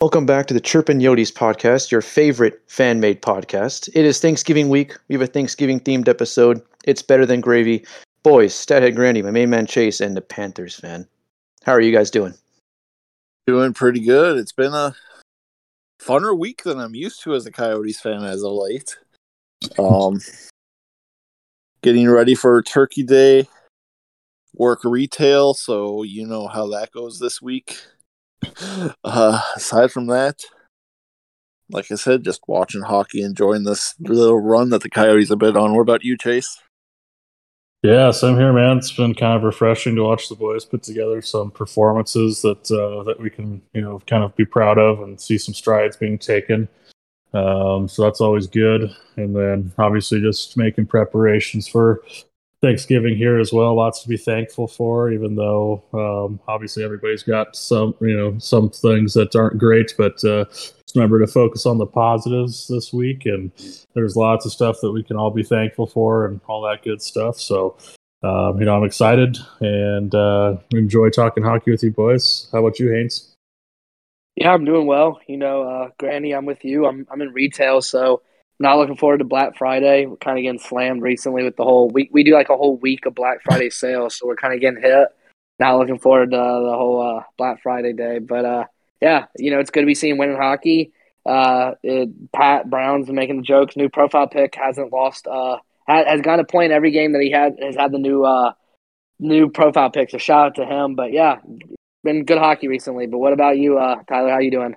Welcome back to the Chirpin Yotes podcast, your favorite fan made podcast. It is Thanksgiving week. We have a Thanksgiving themed episode. It's better than gravy. Boys, Stathead Grandy, my main man Chase, and the Panthers fan. How are you guys doing? Doing pretty good. It's been a funner week than I'm used to as a Coyotes fan as of late. Um, getting ready for Turkey Day, work retail, so you know how that goes this week. Uh, aside from that, like I said, just watching hockey, enjoying this little run that the Coyotes have been on. What about you, Chase? Yeah, same here, man. It's been kind of refreshing to watch the boys put together some performances that uh, that we can, you know, kind of be proud of and see some strides being taken. Um, so that's always good. And then obviously just making preparations for Thanksgiving here as well. Lots to be thankful for, even though um, obviously everybody's got some, you know, some things that aren't great. But uh, just remember to focus on the positives this week, and there's lots of stuff that we can all be thankful for, and all that good stuff. So, um, you know, I'm excited and uh, enjoy talking hockey with you boys. How about you, Haynes? Yeah, I'm doing well. You know, uh, Granny, I'm with you. I'm I'm in retail, so not looking forward to Black Friday. We're kind of getting slammed recently with the whole week. We do like a whole week of Black Friday sales, so we're kind of getting hit. Not looking forward to the whole uh, Black Friday day, but uh, yeah, you know it's good to be seeing winning hockey. Uh, it, Pat Brown's making the jokes. New profile pick hasn't lost. Uh, has, has got a point every game that he had has had the new uh, new profile pick. So shout out to him. But yeah, been good hockey recently. But what about you, uh, Tyler? How you doing?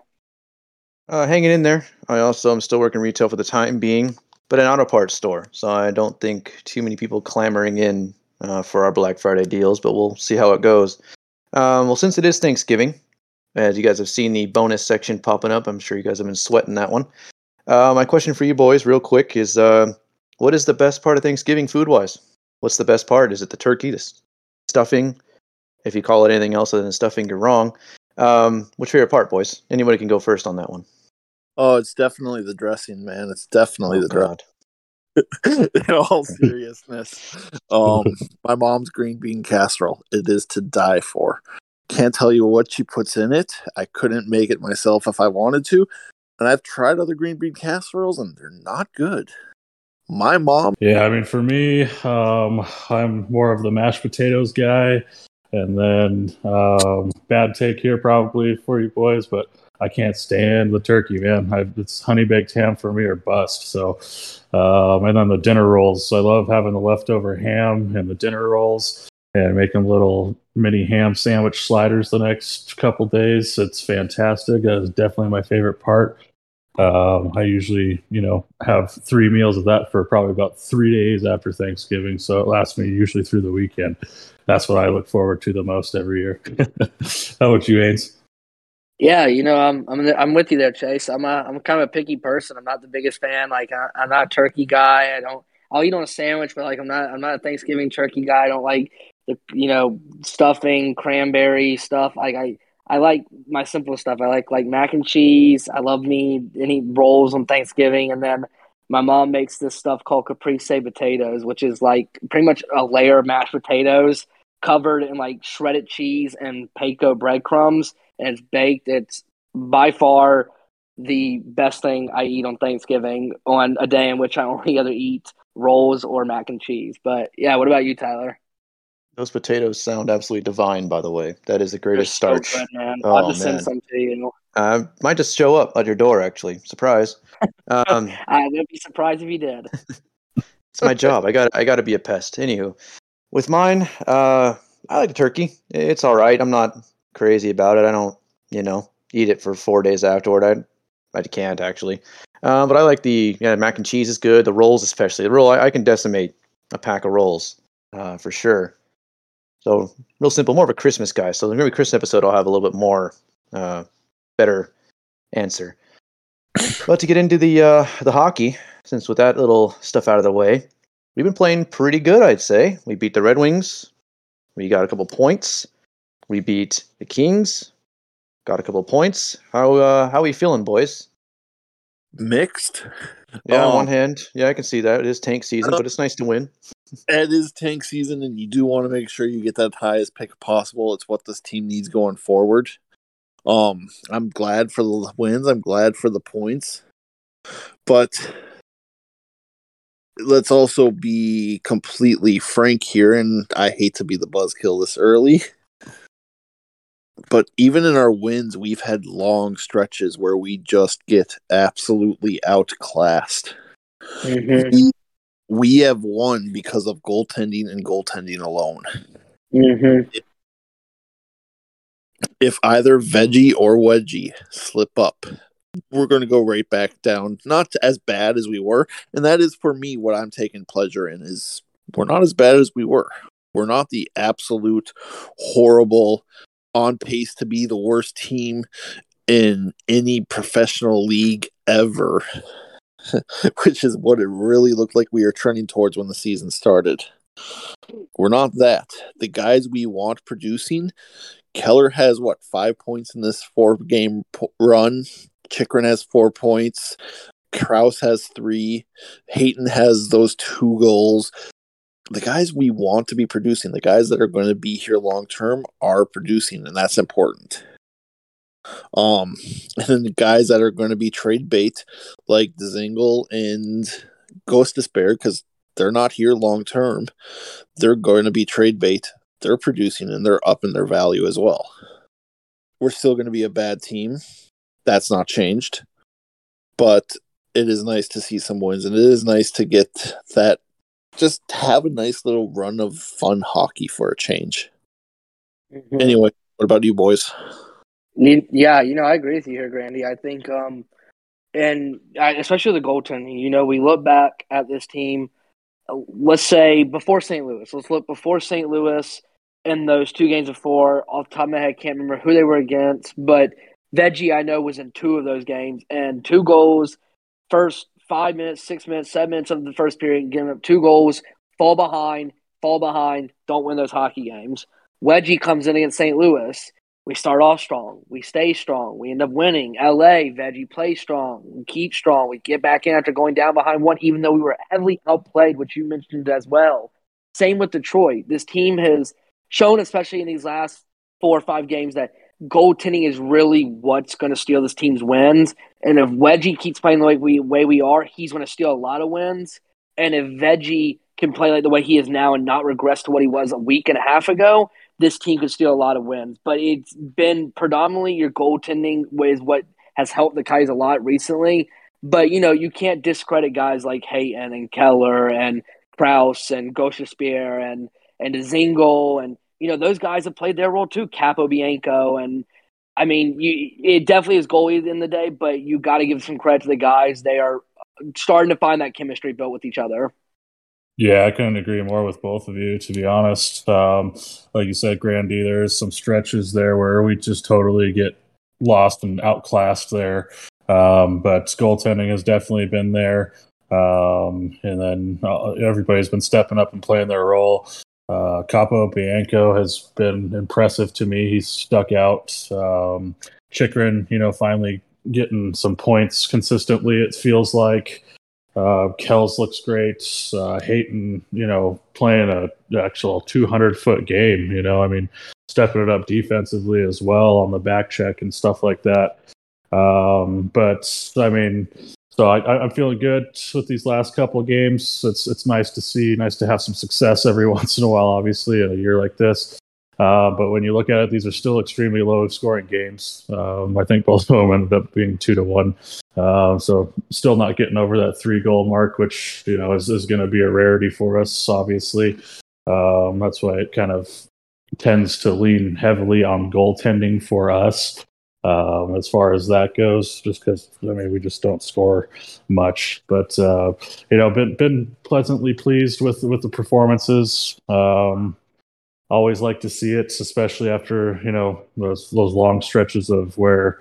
Uh, hanging in there. I also am still working retail for the time being, but an auto parts store. So I don't think too many people clamoring in uh, for our Black Friday deals, but we'll see how it goes. Um, well, since it is Thanksgiving, as you guys have seen the bonus section popping up, I'm sure you guys have been sweating that one. Uh, my question for you boys, real quick, is uh, what is the best part of Thanksgiving food wise? What's the best part? Is it the turkey, the stuffing? If you call it anything else other than stuffing, you're wrong. Um, which favorite part, boys? Anybody can go first on that one. Oh, it's definitely the dressing, man. It's definitely Oh, the dressing. In all seriousness, um, my mom's green bean casserole. It is to die for. Can't tell you what she puts in it. I couldn't make it myself if I wanted to, and I've tried other green bean casseroles, and they're not good. My mom, Yeah, I mean, for me, um, I'm more of the mashed potatoes guy. And then, um, bad take here probably for you boys, but I can't stand the turkey, man. I, it's honey baked ham for me or bust. So, um, and then the dinner rolls. I love having the leftover ham and the dinner rolls and making little mini ham sandwich sliders the next couple days. It's fantastic. That is definitely my favorite part. Um, I usually, you know, have three meals of that for probably about three days after Thanksgiving. So it lasts me usually through the weekend. That's what I look forward to the most every year. How about you, Ains? Yeah, you know, I'm I'm I'm with you there, Chase. I'm a I'm kind of a picky person. I'm not the biggest fan. Like I, I'm not a turkey guy. I don't. I'll eat on a sandwich, but like I'm not I'm not a Thanksgiving turkey guy. I don't like the you know stuffing, cranberry stuff. Like I I like my simple stuff. I like like mac and cheese. I love me any rolls on Thanksgiving, and then my mom makes this stuff called caprese potatoes, which is like pretty much a layer of mashed potatoes covered in like shredded cheese and panko breadcrumbs, and it's baked. It's by far the best thing I eat on Thanksgiving on a day in which I only either eat rolls or mac and cheese. But yeah, what about you, Tyler? Those potatoes sound absolutely divine, by the way. That is the greatest so starch. good, man. Oh, I'll just send some to you. Uh, might just show up at your door, actually. Surprise. Um, I would be surprised if you did. it's my job. I got I got to be a pest. Anywho, with mine, uh, I like the turkey. It's all right. I'm not crazy about it. I don't, you know, eat it for four days afterward. I I can't actually. Uh, but I like the yeah, mac and cheese is good. The rolls, especially the roll, I, I can decimate a pack of rolls uh, for sure. So real simple, more of a Christmas guy. So maybe Christmas episode, I'll have a little bit more uh, better answer. But to get into the uh, the hockey, since with that little stuff out of the way, we've been playing pretty good, I'd say. We beat the Red Wings. We got a couple points. We beat the Kings. Got a couple points. How uh, how are we feeling, boys? mixed. Yeah, on Um, one hand, yeah, I can see that it is tank season, Uh, but it's nice to win. It is tank season, and you do want to make sure you get that highest pick possible. It's what this team needs going forward. Um, I'm glad for the wins. I'm glad for the points, but let's also be completely frank here. And I hate to be the buzzkill this early, but even in our wins, we've had long stretches where we just get absolutely outclassed. Mm-hmm. We, we have won because of goaltending and goaltending alone. Mm-hmm. If either Veggie or Wedgie slip up, we're going to go right back down. Not as bad as we were, and that is for me what I'm taking pleasure in is we're not as bad as we were. We're not the absolute horrible on pace to be the worst team in any professional league ever, which is what it really looked like we were trending towards when the season started. We're not that. The guys we want producing, Keller has what, five points in this four game run? Chychrun has four points. Crouse has three. Hayton has those two goals the guys we want to be producing, the guys that are going to be here long term, are producing, and that's important. Um, and then the guys that are going to be trade bait, like Dzingel and Gostisbehere, because they're not here long term, they're going to be trade bait. They're producing and they're up in their value as well. We're still going to be a bad team. That's not changed. But it is nice to see some wins, and it is nice to get that just have a nice little run of fun hockey for a change. Mm-hmm. Anyway, what about you boys? Yeah, you know, I agree with you here, Grandy. I think, um, and I, especially the goaltending. You know, we look back at this team. Uh, let's say before St. Louis. Let's look before St. Louis in those two games of four. Off the top of my head, I can't remember who they were against, but Veggie I know was in two of those games and two goals. First five minutes, six minutes, seven minutes of the first period, giving up two goals, fall behind, fall behind, don't win those hockey games. Wedgie comes in against St. Louis. We start off strong. We stay strong. We end up winning. LA, Veggie plays strong. We keep strong. We get back in after going down behind one, even though we were heavily outplayed, which you mentioned as well. Same with Detroit. This team has shown, especially in these last four or five games, that goaltending is really what's going to steal this team's wins. And if Wedgie keeps playing the way we way we are, he's going to steal a lot of wins. And if Veggie can play like the way he is now and not regress to what he was a week and a half ago, this team could steal a lot of wins. But it's been predominantly your goaltending is what has helped the Kais a lot recently. But you know, you can't discredit guys like Hayton and Keller and Crouse and Gosha and and Dzingel and you know, those guys have played their role too. Capobianco and I mean, you it definitely is goalie in the day, but you got to give some credit to the guys. They are starting to find that chemistry built with each other. Yeah, I couldn't agree more with both of you, to be honest. Um, like you said, Grandy, there's some stretches there where we just totally get lost and outclassed there. Um, but goaltending has definitely been there. Um, and then uh, everybody's been stepping up and playing their role. Uh, Capobianco has been impressive to me. He's stuck out. Um, Chychrun, you know, finally getting some points consistently. It feels like uh, Kells looks great. Uh, Hayton, you know, playing a actual 200 foot game. You know, I mean, stepping it up defensively as well on the back check and stuff like that. Um, but I mean, so I, am feeling good with these last couple of games. It's it's nice to see, nice to have some success every once in a while. Obviously, in a year like this. Uh, but when you look at it, these are still extremely low scoring games. Um, I think both of them ended up being two to one. Uh, so still not getting over that three goal mark, which you know is, is going to be a rarity for us. Obviously, um, that's why it kind of tends to lean heavily on goaltending for us um, as far as that goes, just because I mean we just don't score much. But uh, you know, been been pleasantly pleased with with the performances. Um, always like to see it, especially after you know those those long stretches of where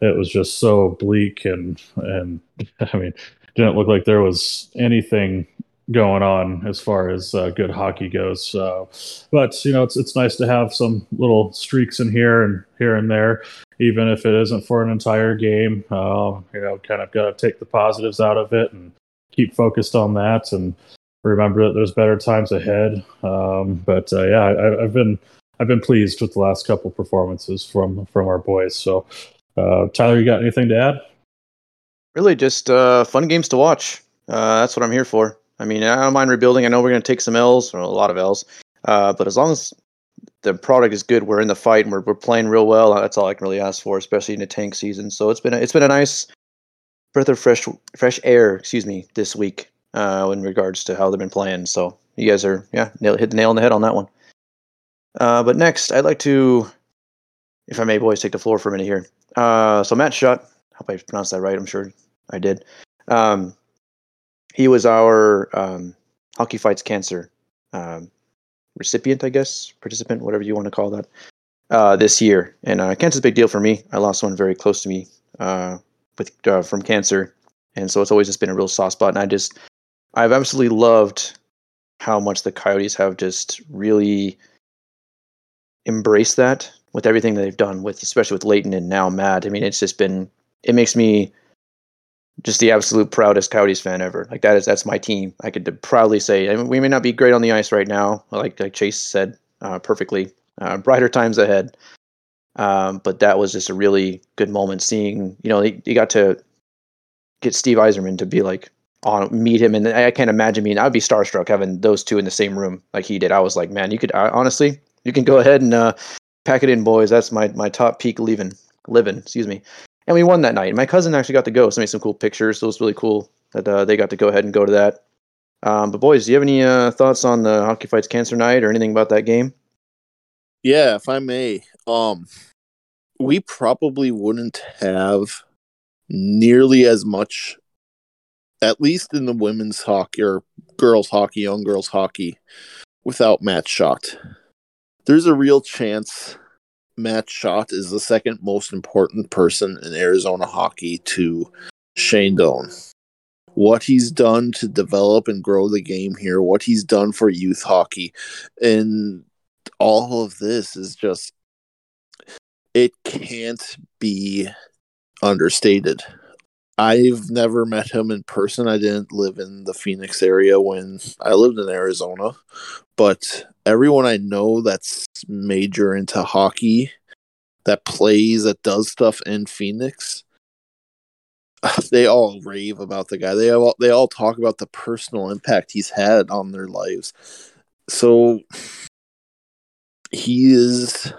it was just so bleak and and I mean didn't look like there was anything going on as far as uh, good hockey goes. Uh, but you know, it's it's nice to have some little streaks in here and here and there, even if it isn't for an entire game. Uh, you know, kind of got to take the positives out of it and keep focused on that and remember that there's better times ahead. Um, but uh, yeah, I, have been I've been pleased with the last couple performances from from our boys. So, uh, Tyler, you got anything to add? Really, just uh, fun games to watch. Uh, that's what I'm here for. I mean, I don't mind rebuilding. I know we're going to take some L's, or a lot of L's, uh, but as long as the product is good, we're in the fight and we're, we're playing real well. That's all I can really ask for, especially in the tank season. So it's been a, it's been a nice breath of fresh fresh air, excuse me, this week uh, in regards to how they've been playing. So you guys are yeah nail, hit the nail on the head on that one. Uh, but next, I'd like to, if I may, boys, take the floor for a minute here. Uh, so Matt Shott, hope I pronounced that right. I'm sure I did. Um, he was our um, Hockey Fights Cancer um, recipient, I guess, participant, whatever you want to call that, uh, this year. And uh, cancer's a big deal for me. I lost one very close to me uh, with uh, from cancer, and so it's always just been a real soft spot. And I just, I've absolutely loved how much the Coyotes have just really embraced that with everything that they've done with, especially with Leighton and now Matt. I mean, it's just been, it makes me just the absolute proudest Coyotes fan ever. Like that is that's my team. I could proudly say. I mean, we may not be great on the ice right now, like like Chase said uh, perfectly. Uh, brighter times ahead. Um, but that was just a really good moment. Seeing you know you got to get Steve Yzerman to be like on meet him, and I can't imagine me. I'd be starstruck having those two in the same room like he did. I was like, man, you could I, honestly, you can go ahead and uh, pack it in, boys. That's my my top peak leaving living. Excuse me and we won that night. And My cousin actually got to go, so made some cool pictures. So it was really cool that uh, they got to go ahead and go to that. Um, but boys, do you have any uh, thoughts on the Hockey Fights Cancer Night or anything about that game? Yeah, if I may, um, we probably wouldn't have nearly as much, at least in the women's hockey or girls hockey, young girls hockey, without Matt Shott. There's a real chance Matt Shott is the second most important person in Arizona hockey to Shane Doan. What he's done to develop and grow the game here, what he's done for youth hockey, and all of this is just, it can't be understated. I've never met him in person. I didn't live in the Phoenix area when I lived in Arizona, but everyone I know that's major into hockey, that plays, that does stuff in Phoenix, they all rave about the guy. They all they all talk about the personal impact he's had on their lives. So he is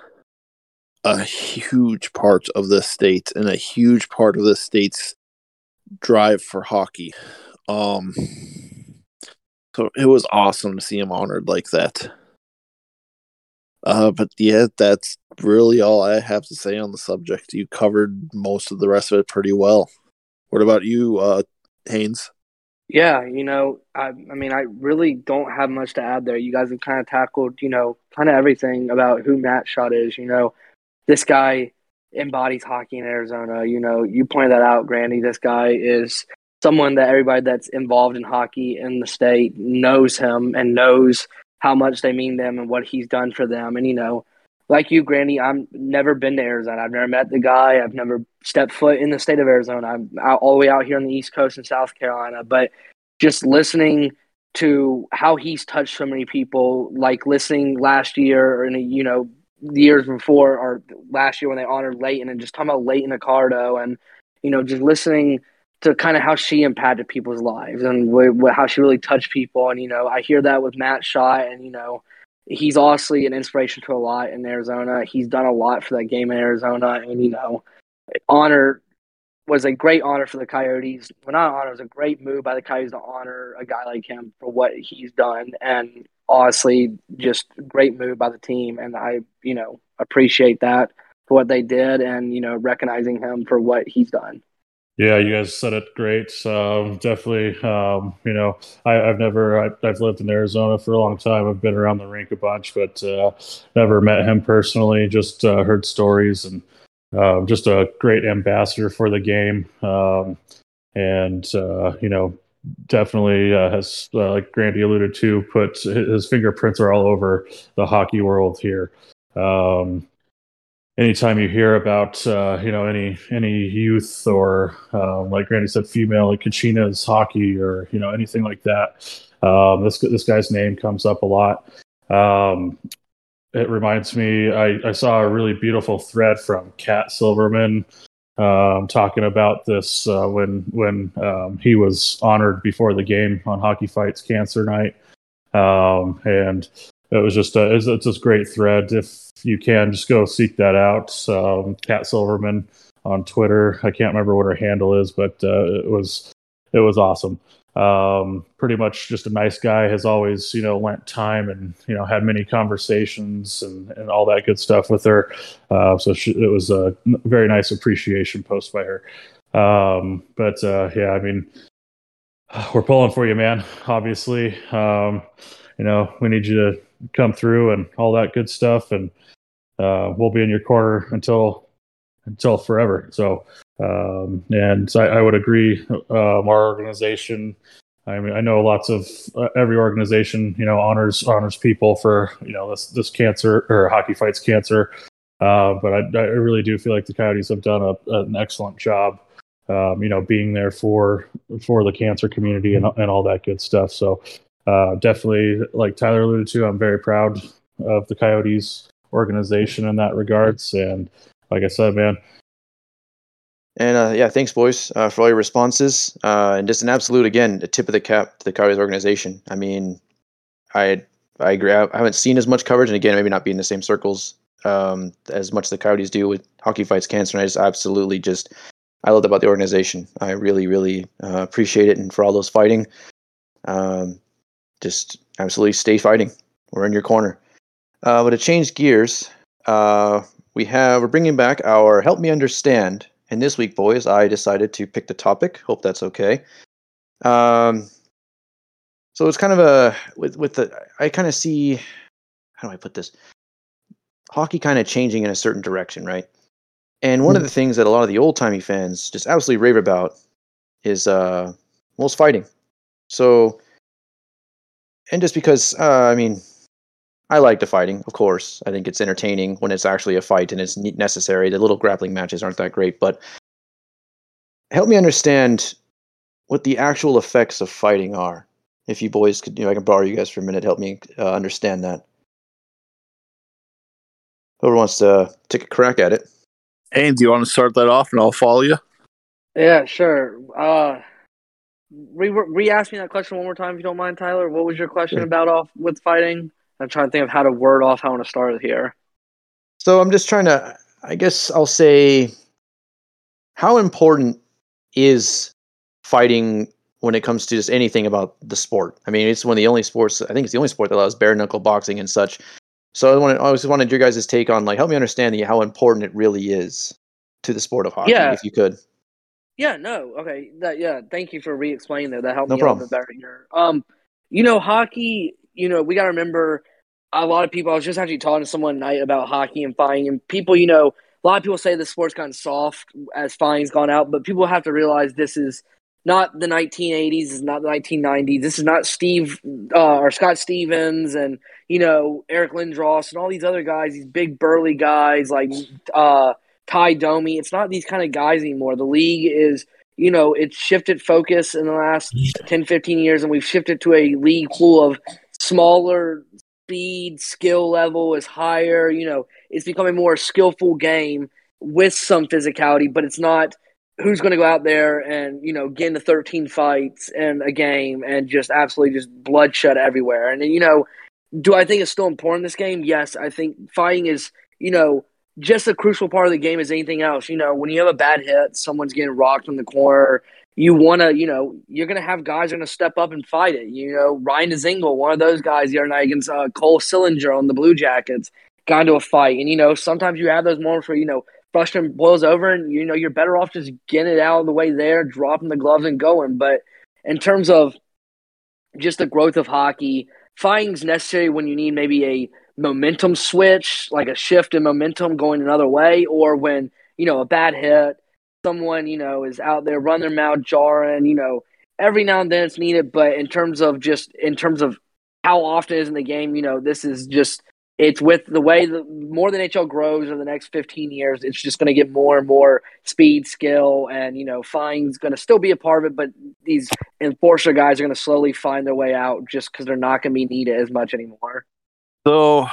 a huge part of the state and a huge part of the state's drive for hockey. Um, so it was awesome to see him honored like that. Uh, but yeah, that's really all I have to say on the subject. You covered most of the rest of it pretty well. What about you, uh, Haynes? Yeah, you know, I, I mean, I really don't have much to add there. You guys have kind of tackled, you know, kind of everything about who Matt Shott is. You know, this guy embodies hockey in Arizona. You know, you pointed that out, Granny. This guy is someone that everybody that's involved in hockey in the state knows him and knows how much they mean them and what he's done for them. And you know, like you, Granny, I've never been to Arizona. I've never met the guy. I've never stepped foot in the state of Arizona. I'm out, all the way out here on the East Coast in South Carolina. But just listening to how he's touched so many people, like listening last year and you know years before or last year when they honored Leighton and just talking about Leighton Accardo and you know just listening to kind of how she impacted people's lives and how she really touched people and you know I hear that with Matt Shott and you know he's honestly an inspiration to a lot in Arizona. He's done a lot for that game in Arizona and you know honor was a great honor for the Coyotes. Well, not honor, it was a great move by the Coyotes to honor a guy like him for what he's done and honestly just great move by the team and I, you know, appreciate that for what they did and, you know, recognizing him for what he's done. Yeah, you guys said it great. Um, definitely, um, you know, I, have never, I, have lived in Arizona for a long time. I've been around the rink a bunch, but uh, never met him personally. Just uh, heard stories and uh, just a great ambassador for the game. Um, and uh, you know, definitely uh, has, uh, like Grandy alluded to, put his fingerprints are all over the hockey world here. Um, anytime you hear about uh, you know any any youth or um, like Grandy said, female like Kachina's hockey or you know anything like that, um, this this guy's name comes up a lot. Um, it reminds me. I, I saw a really beautiful thread from Cat Silverman um, talking about this uh, when when um, he was honored before the game on Hockey Fights Cancer Night, um, and it was just a it's, it's a great thread. If you can, just go seek that out. Um, Cat Silverman on Twitter. I can't remember what her handle is, but uh, it was it was awesome. Um, pretty much just a nice guy. Has always you know lent time and you know had many conversations and, and all that good stuff with her. Uh, so she, it was a very nice appreciation post by her. Um, but uh, yeah, I mean, we're pulling for you, man. Obviously, um, you know we need you to come through and all that good stuff, and uh, we'll be in your corner until until forever. So, um, and so I, I, would agree. Um, our organization, I mean, I know lots of uh, every organization, you know, honors honors people for you know this this cancer or hockey fights cancer. Uh, but I, I, really do feel like the Coyotes have done a, an excellent job. Um, you know, being there for for the cancer community and and all that good stuff. So, uh, definitely, like Tyler alluded to, I'm very proud of the Coyotes organization in that regards. And like I said, man. And uh, yeah, thanks, boys, uh, for all your responses. Uh, and just an absolute, again, a tip of the cap to the Coyotes organization. I mean, I I agree. I haven't seen as much coverage, and again, maybe not be in the same circles um, as much as the Coyotes do with Hockey Fights Cancer. And I just absolutely just I love about the organization. I really, really uh, appreciate it, and for all those fighting, um, just absolutely stay fighting. We're in your corner. Uh, but to change gears, uh, we have we're bringing back our help me understand. And this week boys i decided to pick the topic. Hope that's okay. Um so it's kind of a with with the i kind of see how do i put this? Hockey kind of changing in a certain direction right? And one of the things that a lot of the old timey fans just absolutely rave about is uh most fighting. So and just because uh, i mean I like the fighting, of course. I think it's entertaining when it's actually a fight and it's necessary. The little grappling matches aren't that great, but help me understand what the actual effects of fighting are. If you boys could, you know, I can borrow you guys for a minute. Help me uh, understand that. Whoever wants to take a crack at it. Hey, do you want to start that off, and I'll follow you? Yeah, sure. Uh, re re ask me that question one more time, if you don't mind, Tyler. What was your question about off with fighting? I'm trying to think of how to word off how I want to start it here. So I'm just trying to, I guess I'll say, how important is fighting when it comes to just anything about the sport? I mean, it's one of the only sports, I think it's the only sport that allows bare knuckle boxing and such. So I, wanted, I just wanted your guys' take on, like, help me understand the, how important it really is to the sport of hockey, yeah. if you could. Yeah, no, okay, that yeah. Thank you for re-explaining that. That helped no me problem. a bit better here. Um, you know, hockey you know, we got to remember a lot of people. I was just actually talking to someone tonight about hockey and fighting, and people, you know, a lot of people say the sport's gotten soft as fighting's gone out, but people have to realize this is not the 1980s, this is not the 1990s. This is not Steve uh, or Scott Stevens and you know Eric Lindros and all these other guys, these big burly guys like uh, Tie Domi. It's not these kind of guys anymore. The league is you know, it's shifted focus in the last 10, 15 years, and we've shifted to a league full of smaller speed, skill level is higher. You know, it's becoming more skillful game with some physicality, but it's not who's going to go out there and you know get into 13 fights in a game and just absolutely just bloodshed everywhere. And you know, do I think it's still important in this game? Yes, I think fighting is you know just a crucial part of the game as anything else. You know, when you have a bad hit, someone's getting rocked in the corner you want to, you know, you're going to have guys are going to step up and fight it. You know, Ryan Dzingel, one of those guys the other night against uh, Cole Sillinger on the Blue Jackets, got into a fight. And, you know, sometimes you have those moments where, you know, frustration boils over and, you know, you're better off just getting it out of the way there, dropping the gloves and going. But in terms of just the growth of hockey, fighting's necessary when you need maybe a momentum switch, like a shift in momentum going another way, or when, you know, a bad hit someone, you know, is out there, run their mouth jarring, you know, every now and then it's needed. But in terms of just in terms of how often is in the game, you know, this is just it's with the way the more the NHL grows in the next 15 years, it's just going to get more and more speed, skill, and you know, fines going to still be a part of it. But these enforcer guys are going to slowly find their way out just because they're not going to be needed as much anymore. So,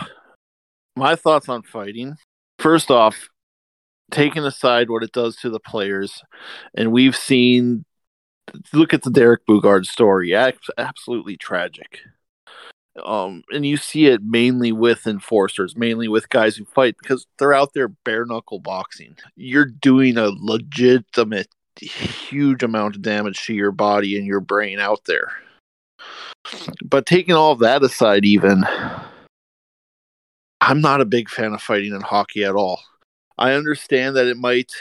My thoughts on fighting. First off, taking aside what it does to the players, and we've seen. Look at the Derek Boogaard story. Absolutely tragic. Um, and you see it mainly with enforcers, mainly with guys who fight because they're out there bare knuckle boxing. You're doing a legitimate, huge amount of damage to your body and your brain out there. But taking all of that aside, even, I'm not a big fan of fighting in hockey at all. I understand that it might.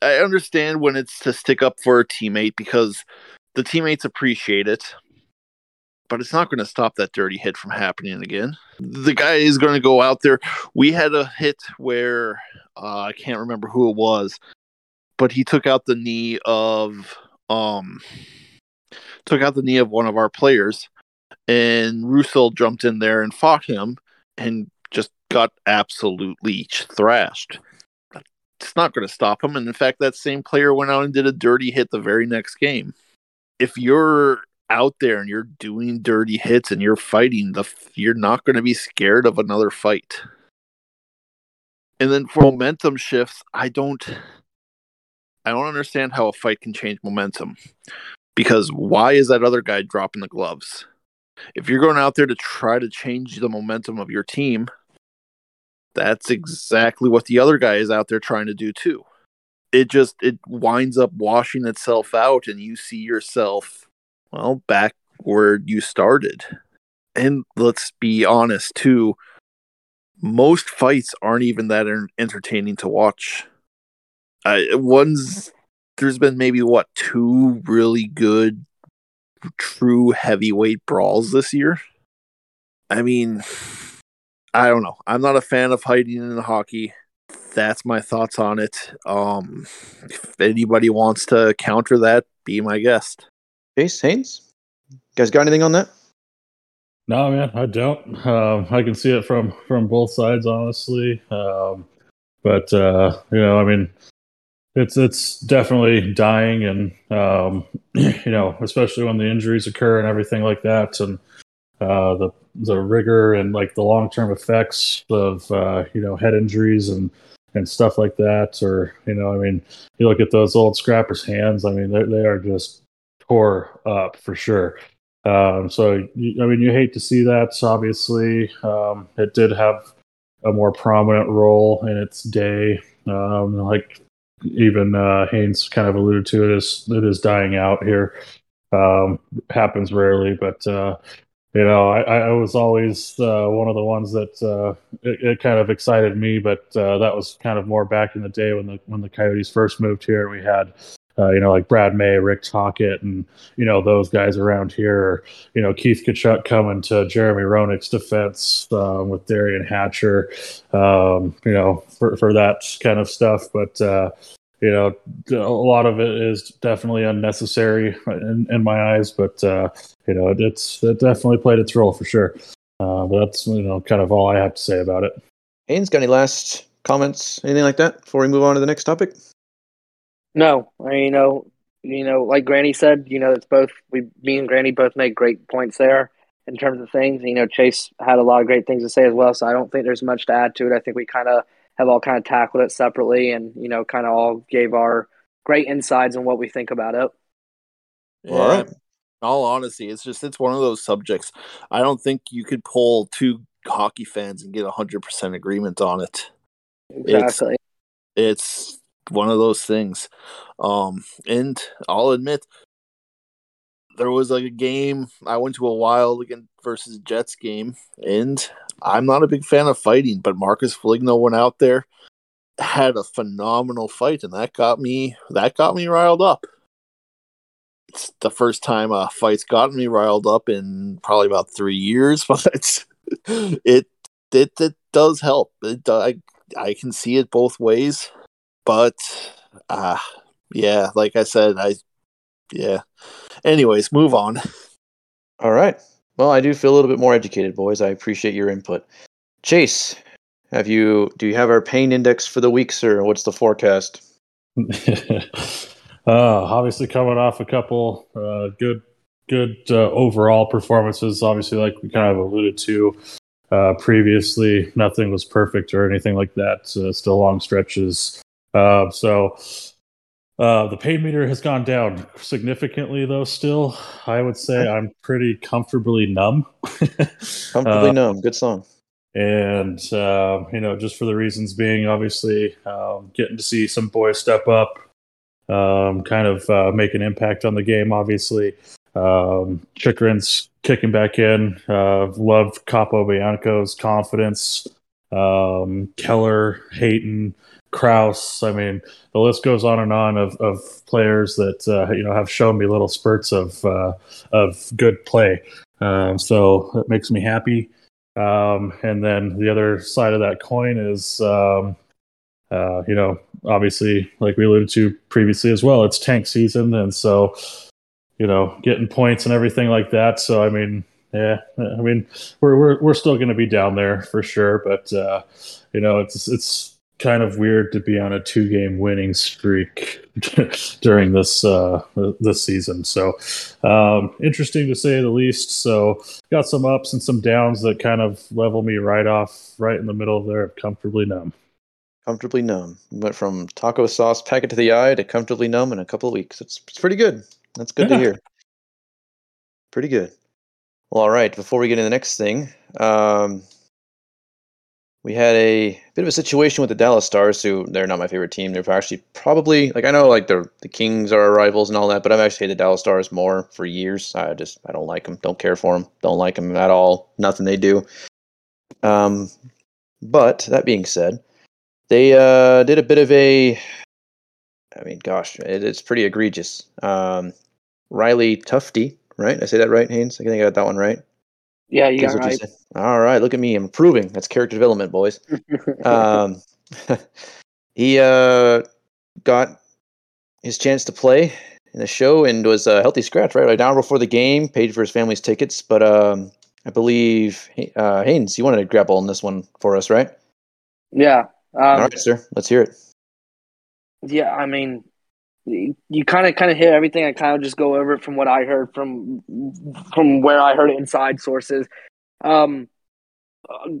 I understand when it's to stick up for a teammate because the teammates appreciate it but it's not going to stop that dirty hit from happening again. The guy is going to go out there. We had a hit where uh, I can't remember who it was, but he took out the knee of um took out the knee of one of our players, and Russell jumped in there and fought him and got absolutely thrashed. It's not going to stop him, and in fact, that same player went out and did a dirty hit the very next game. If you're out there and you're doing dirty hits and you're fighting the you're not going to be scared of another fight and then for momentum shifts i don't i don't understand how a fight can change momentum because why is that other guy dropping the gloves if you're going out there to try to change the momentum of your team that's exactly what the other guy is out there trying to do too it just it winds up washing itself out and you see yourself well, back where you started. And let's be honest, too, most fights aren't even that entertaining to watch. One's there's been maybe what two really good, true heavyweight brawls this year. I mean, I don't know. I'm not a fan of hiding in hockey. That's my thoughts on it. Um, if anybody wants to counter that, be my guest. Chase Haynes, you guys got anything on that? No, man, I don't. Um, I can see it from from both sides, honestly. Um, but uh, you know, I mean, it's it's definitely dying, and um, you know, especially when the injuries occur and everything like that, and uh, the the rigor and like the long term effects of uh, you know head injuries and and stuff like that, or you know, I mean, you look at those old scrappers' hands. I mean, they are just tore up for sure. Um, so, I mean, you hate to see that. Obviously, um, it did have a more prominent role in its day. Um, like even uh, Haynes kind of alluded to, it is it is dying out here. Um, happens rarely, but uh, you know, I, I was always uh, one of the ones that uh, it, it, kind of excited me. But uh, that was kind of more back in the day when the when the Coyotes first moved here. We had uh, you know, like Brad May, Rick Tocchet, and you know those guys around here. You know, Keith Tkachuk coming to Jeremy Roenick's defense um, with Derian Hatcher. Um, you know, for for that kind of stuff. But uh, you know, a lot of it is definitely unnecessary in, in my eyes. But uh, you know, it's it definitely played its role for sure. Uh, but that's you know kind of all I have to say about it. Haynes, got any last comments, anything like that before we move on to the next topic? No, I mean, you know, you know, like Granny said, you know, it's both we, me and Granny both made great points there in terms of things. You know, Chase had a lot of great things to say as well, so I don't think there's much to add to it. I think we kind of have all kind of tackled it separately, and you know, kind of all gave our great insights on what we think about it. Yeah. All right. In all honesty, it's just it's one of those subjects. I don't think you could pull two hockey fans and get a hundred percent agreement on it. Exactly. It's, it's one of those things. Um, and I'll admit, there was like a game I went to a Wild again versus Jets game, and I'm not a big fan of fighting, but Marcus Foligno went out there, had a phenomenal fight, and that got me that got me riled up. It's the first time a fight's gotten me riled up in probably about three years, but it it it does help. It, I I can see it both ways but uh yeah, like I said, I yeah. Anyways, move on. All right. Well, I do feel a little bit more educated, boys. I appreciate your input. Chase, have you do you have our pain index for the week, sir? What's the forecast? uh, obviously coming off a couple uh, good good uh, overall performances. Obviously, like we kind of alluded to, Uh, previously, nothing was perfect or anything like that. Uh, still long stretches. Uh, so uh, the pain meter has gone down significantly, though. Still, I would say I'm pretty comfortably numb. Comfortably numb. Good song. and uh, you know, just for the reasons being, obviously, um, getting to see some boys step up, um, kind of uh, make an impact on the game. Obviously, um, Chychrun's kicking back in. Uh, loved Capobianco's confidence. Um, Keller, Hayton, Crouse. I mean, the list goes on and on of, of players that uh, you know have shown me little spurts of uh, of good play. Um, so it makes me happy. Um, and then the other side of that coin is, um, uh, you know, obviously, like we alluded to previously as well, it's tank season, and so you know, getting points and everything like that. So I mean, yeah, I mean, we're we're we're still going to be down there for sure, but uh, you know, it's it's kind of weird to be on a two game winning streak during this uh, this season. So um, interesting to say the least. So got some ups and some downs that kind of level me right off, right in the middle there, of comfortably numb. Comfortably numb. Went from taco sauce packet to the eye to comfortably numb in a couple of weeks. It's, it's pretty good. That's good Yeah. to hear. Pretty good. Well, all right. Before we get into the next thing, um, we had a bit of a situation with the Dallas Stars, who they're not my favorite team. They're actually probably like I know like the the Kings are our rivals and all that, but I've actually hated the Dallas Stars more for years. I just I don't like them. Don't care for them. Don't like them at all. Nothing they do. Um, but that being said, they uh, did a bit of a. I mean, gosh, it, it's pretty egregious. Um, Riley Tufte, right? I say that right, Haynes? I think I got that one right. Yeah, you got right. All right, look at me. Improving. That's character development, boys. Um, he uh, got his chance to play in the show and was a healthy scratch, right? Like down before the game, paid for his family's tickets. But um, I believe, uh, Haynes, you wanted to grapple on this one for us, right? yeah. All Um, right, sir. Let's hear it. Yeah, I mean, you kind of kind of hit everything. I kind of just go over it from what I heard from from where I heard it inside sources. Um,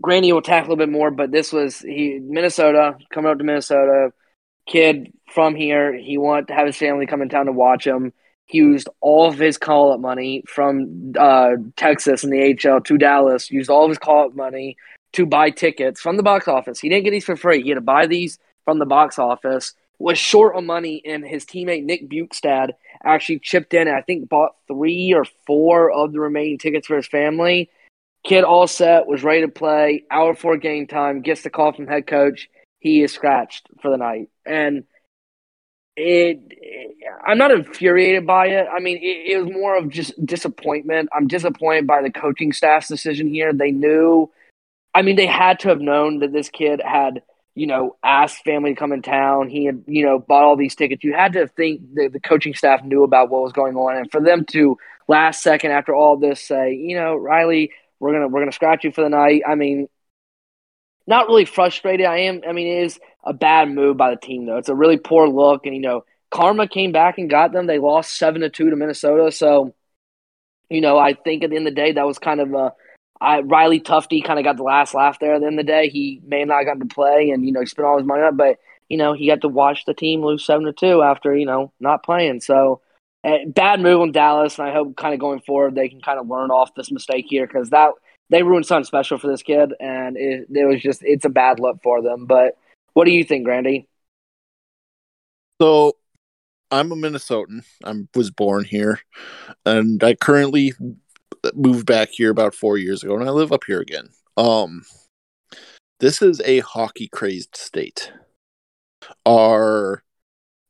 Granny will tackle a little bit more, but this was he Minnesota coming up to Minnesota, kid from here. He wanted to have his family come in town to watch him. He used all of his call up money from uh, Texas and the HL to Dallas. Used all of his call up money to buy tickets from the box office. He didn't get these for free. He had to buy these from the box office. Was short on money, and his teammate Nick Bjugstad actually chipped in and I think bought three or four of the remaining tickets for his family. Kid all set, was ready to play. Hour before game time, gets the call from head coach. He is scratched for the night, and it. I'm not infuriated by it. I mean, it, it was more of just disappointment. I'm disappointed by the coaching staff's decision here. They knew. I mean, they had to have known that this kid had you know, asked family to come in town. He had, you know, bought all these tickets. You had to think that the coaching staff knew about what was going on, and for them to last second after all this say, you know, Riley, we're gonna we're gonna scratch you for the night. I mean, not really frustrated. I am. I mean, it is a bad move by the team though. It's a really poor look, and you know, Karma came back and got them. They lost seven to two to Minnesota, so you know, I think at the end of the day that was kind of a I, Riley Tufte kind of got the last laugh there at the end of the day. He may not gotten to play, and you know he spent all his money on it, but you know he got to watch the team lose seven to two after you know not playing. So uh, bad move on Dallas, and I hope kind of going forward they can kind of learn off this mistake here because that they ruined something special for this kid, and it, it was just it's a bad look for them. But what do you think, Grandy? So I'm a Minnesotan. I was born here, and I currently moved back here about four years ago, and I live up here again. Um, this is a hockey crazed state. Our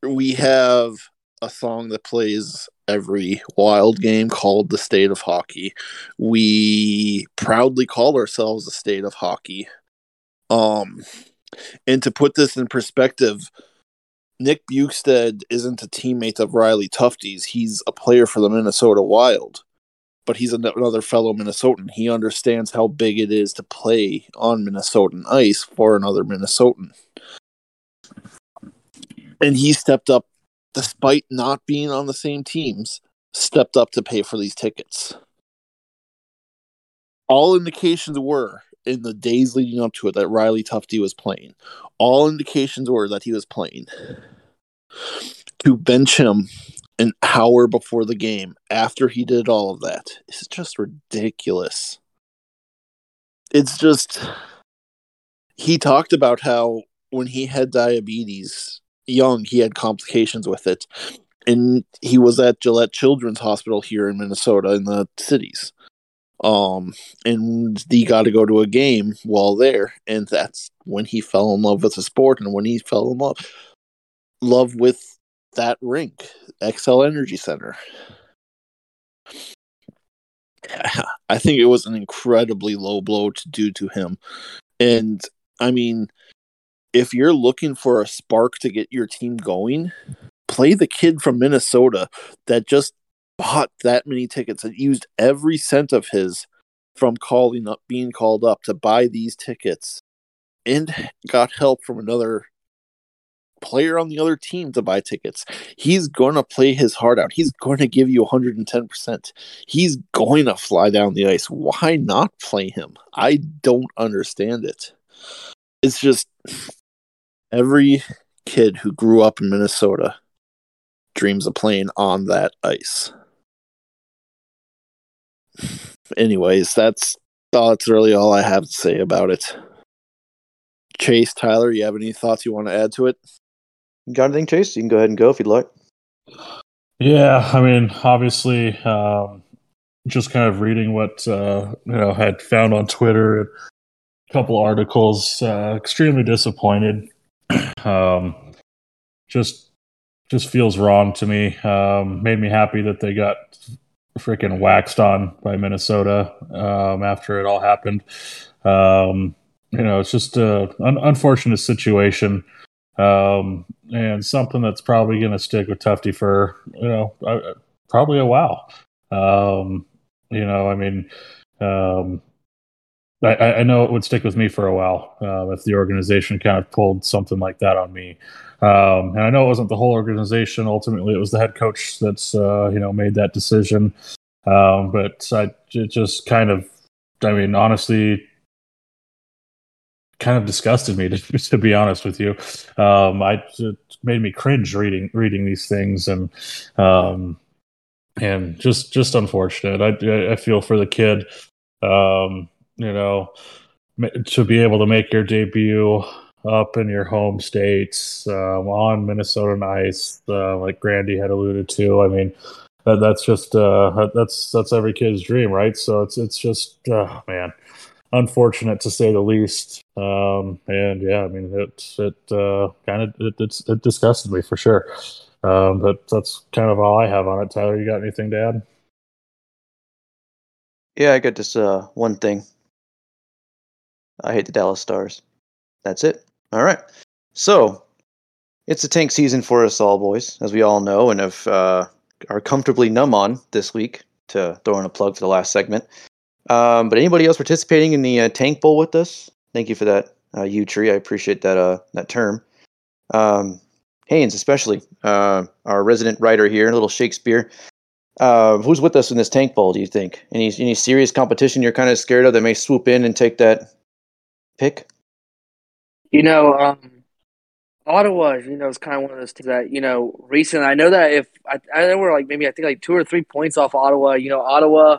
we have a song that plays every wild game called the state of hockey. We proudly call ourselves the state of hockey. Um, and to put this in perspective, Nick Bjugstad isn't a teammate of Riley Tufte's. He's a player for the Minnesota Wild, but he's another fellow Minnesotan. He understands how big it is to play on Minnesotan ice for another Minnesotan. And he stepped up, despite not being on the same teams, stepped up to pay for these tickets. All indications were in the days leading up to it that Riley Tufte was playing. All indications were that he was playing. To bench him an hour before the game after he did all of that is just ridiculous. It's just he talked about how when he had diabetes young, he had complications with it. And he was at Gillette Children's Hospital here in Minnesota in the cities. Um, and he got to go to a game while there, and that's when he fell in love with the sport and when he fell in love love with that rink, Xcel Energy Center. I think it was an incredibly low blow to do to him. And I mean, if you're looking for a spark to get your team going, play the kid from Minnesota that just bought that many tickets and used every cent of his from calling up being called up to buy these tickets and got help from another player on the other team to buy tickets. He's going to play his heart out. He's going to give you 110%. He's going to fly down the ice. Why not play him? I don't understand it. It's just every kid who grew up in Minnesota dreams of playing on that ice. Anyways, that's that's really all I have to say about it. Chase, Tyler, you have any thoughts you want to add to it? Got anything, Chase? You can go ahead and go if you'd like. Yeah, I mean, obviously, um, just kind of reading what uh, you know had found on Twitter, and a couple articles. Uh, extremely disappointed. um, just just feels wrong to me. Um, made me happy that they got freaking waxed on by Minnesota um, after it all happened. Um, you know, it's just an un- unfortunate situation um, and something that's probably going to stick with Tufte for you know probably a while. Um, you know, I mean, um, I, I, know it would stick with me for a while uh, if the organization kind of pulled something like that on me. Um, and I know it wasn't the whole organization. Ultimately, it was the head coach that's uh, you know made that decision. Um, but I it just kind of, I mean, honestly, kind of disgusted me to, to be honest with you. Um, I it made me cringe reading reading these things and um, and just just unfortunate. I I feel for the kid. Um, you know, to be able to make your debut up in your home states um, on Minnesota ice, uh, like Grandy had alluded to. I mean, that, that's just uh, that's that's every kid's dream, right? So it's it's just oh, man unfortunate to say the least. Um, and yeah, I mean, it it uh, kind of it, it's, it disgusted me for sure. Um, but that's kind of all I have on it. Tyler, you got anything to add? Yeah, I got just uh, one thing. I hate the Dallas Stars. That's it. All right. So it's a tank season for us all, boys, as we all know, and have uh, are comfortably numb on this week. To throw in a plug for the last segment. Um, but anybody else participating in the uh, tank bowl with us? Thank you for that, uh, U tree. I appreciate that uh, that term. Um, Haynes, especially uh, our resident writer here, a little Shakespeare. Uh, who's with us in this tank bowl? Do you think any any serious competition you're kind of scared of that may swoop in and take that pick? You know, um, Ottawa, you know, is kind of one of those that you know. Recently, I know that if I, I know we're like maybe I think like two or three points off Ottawa. You know, Ottawa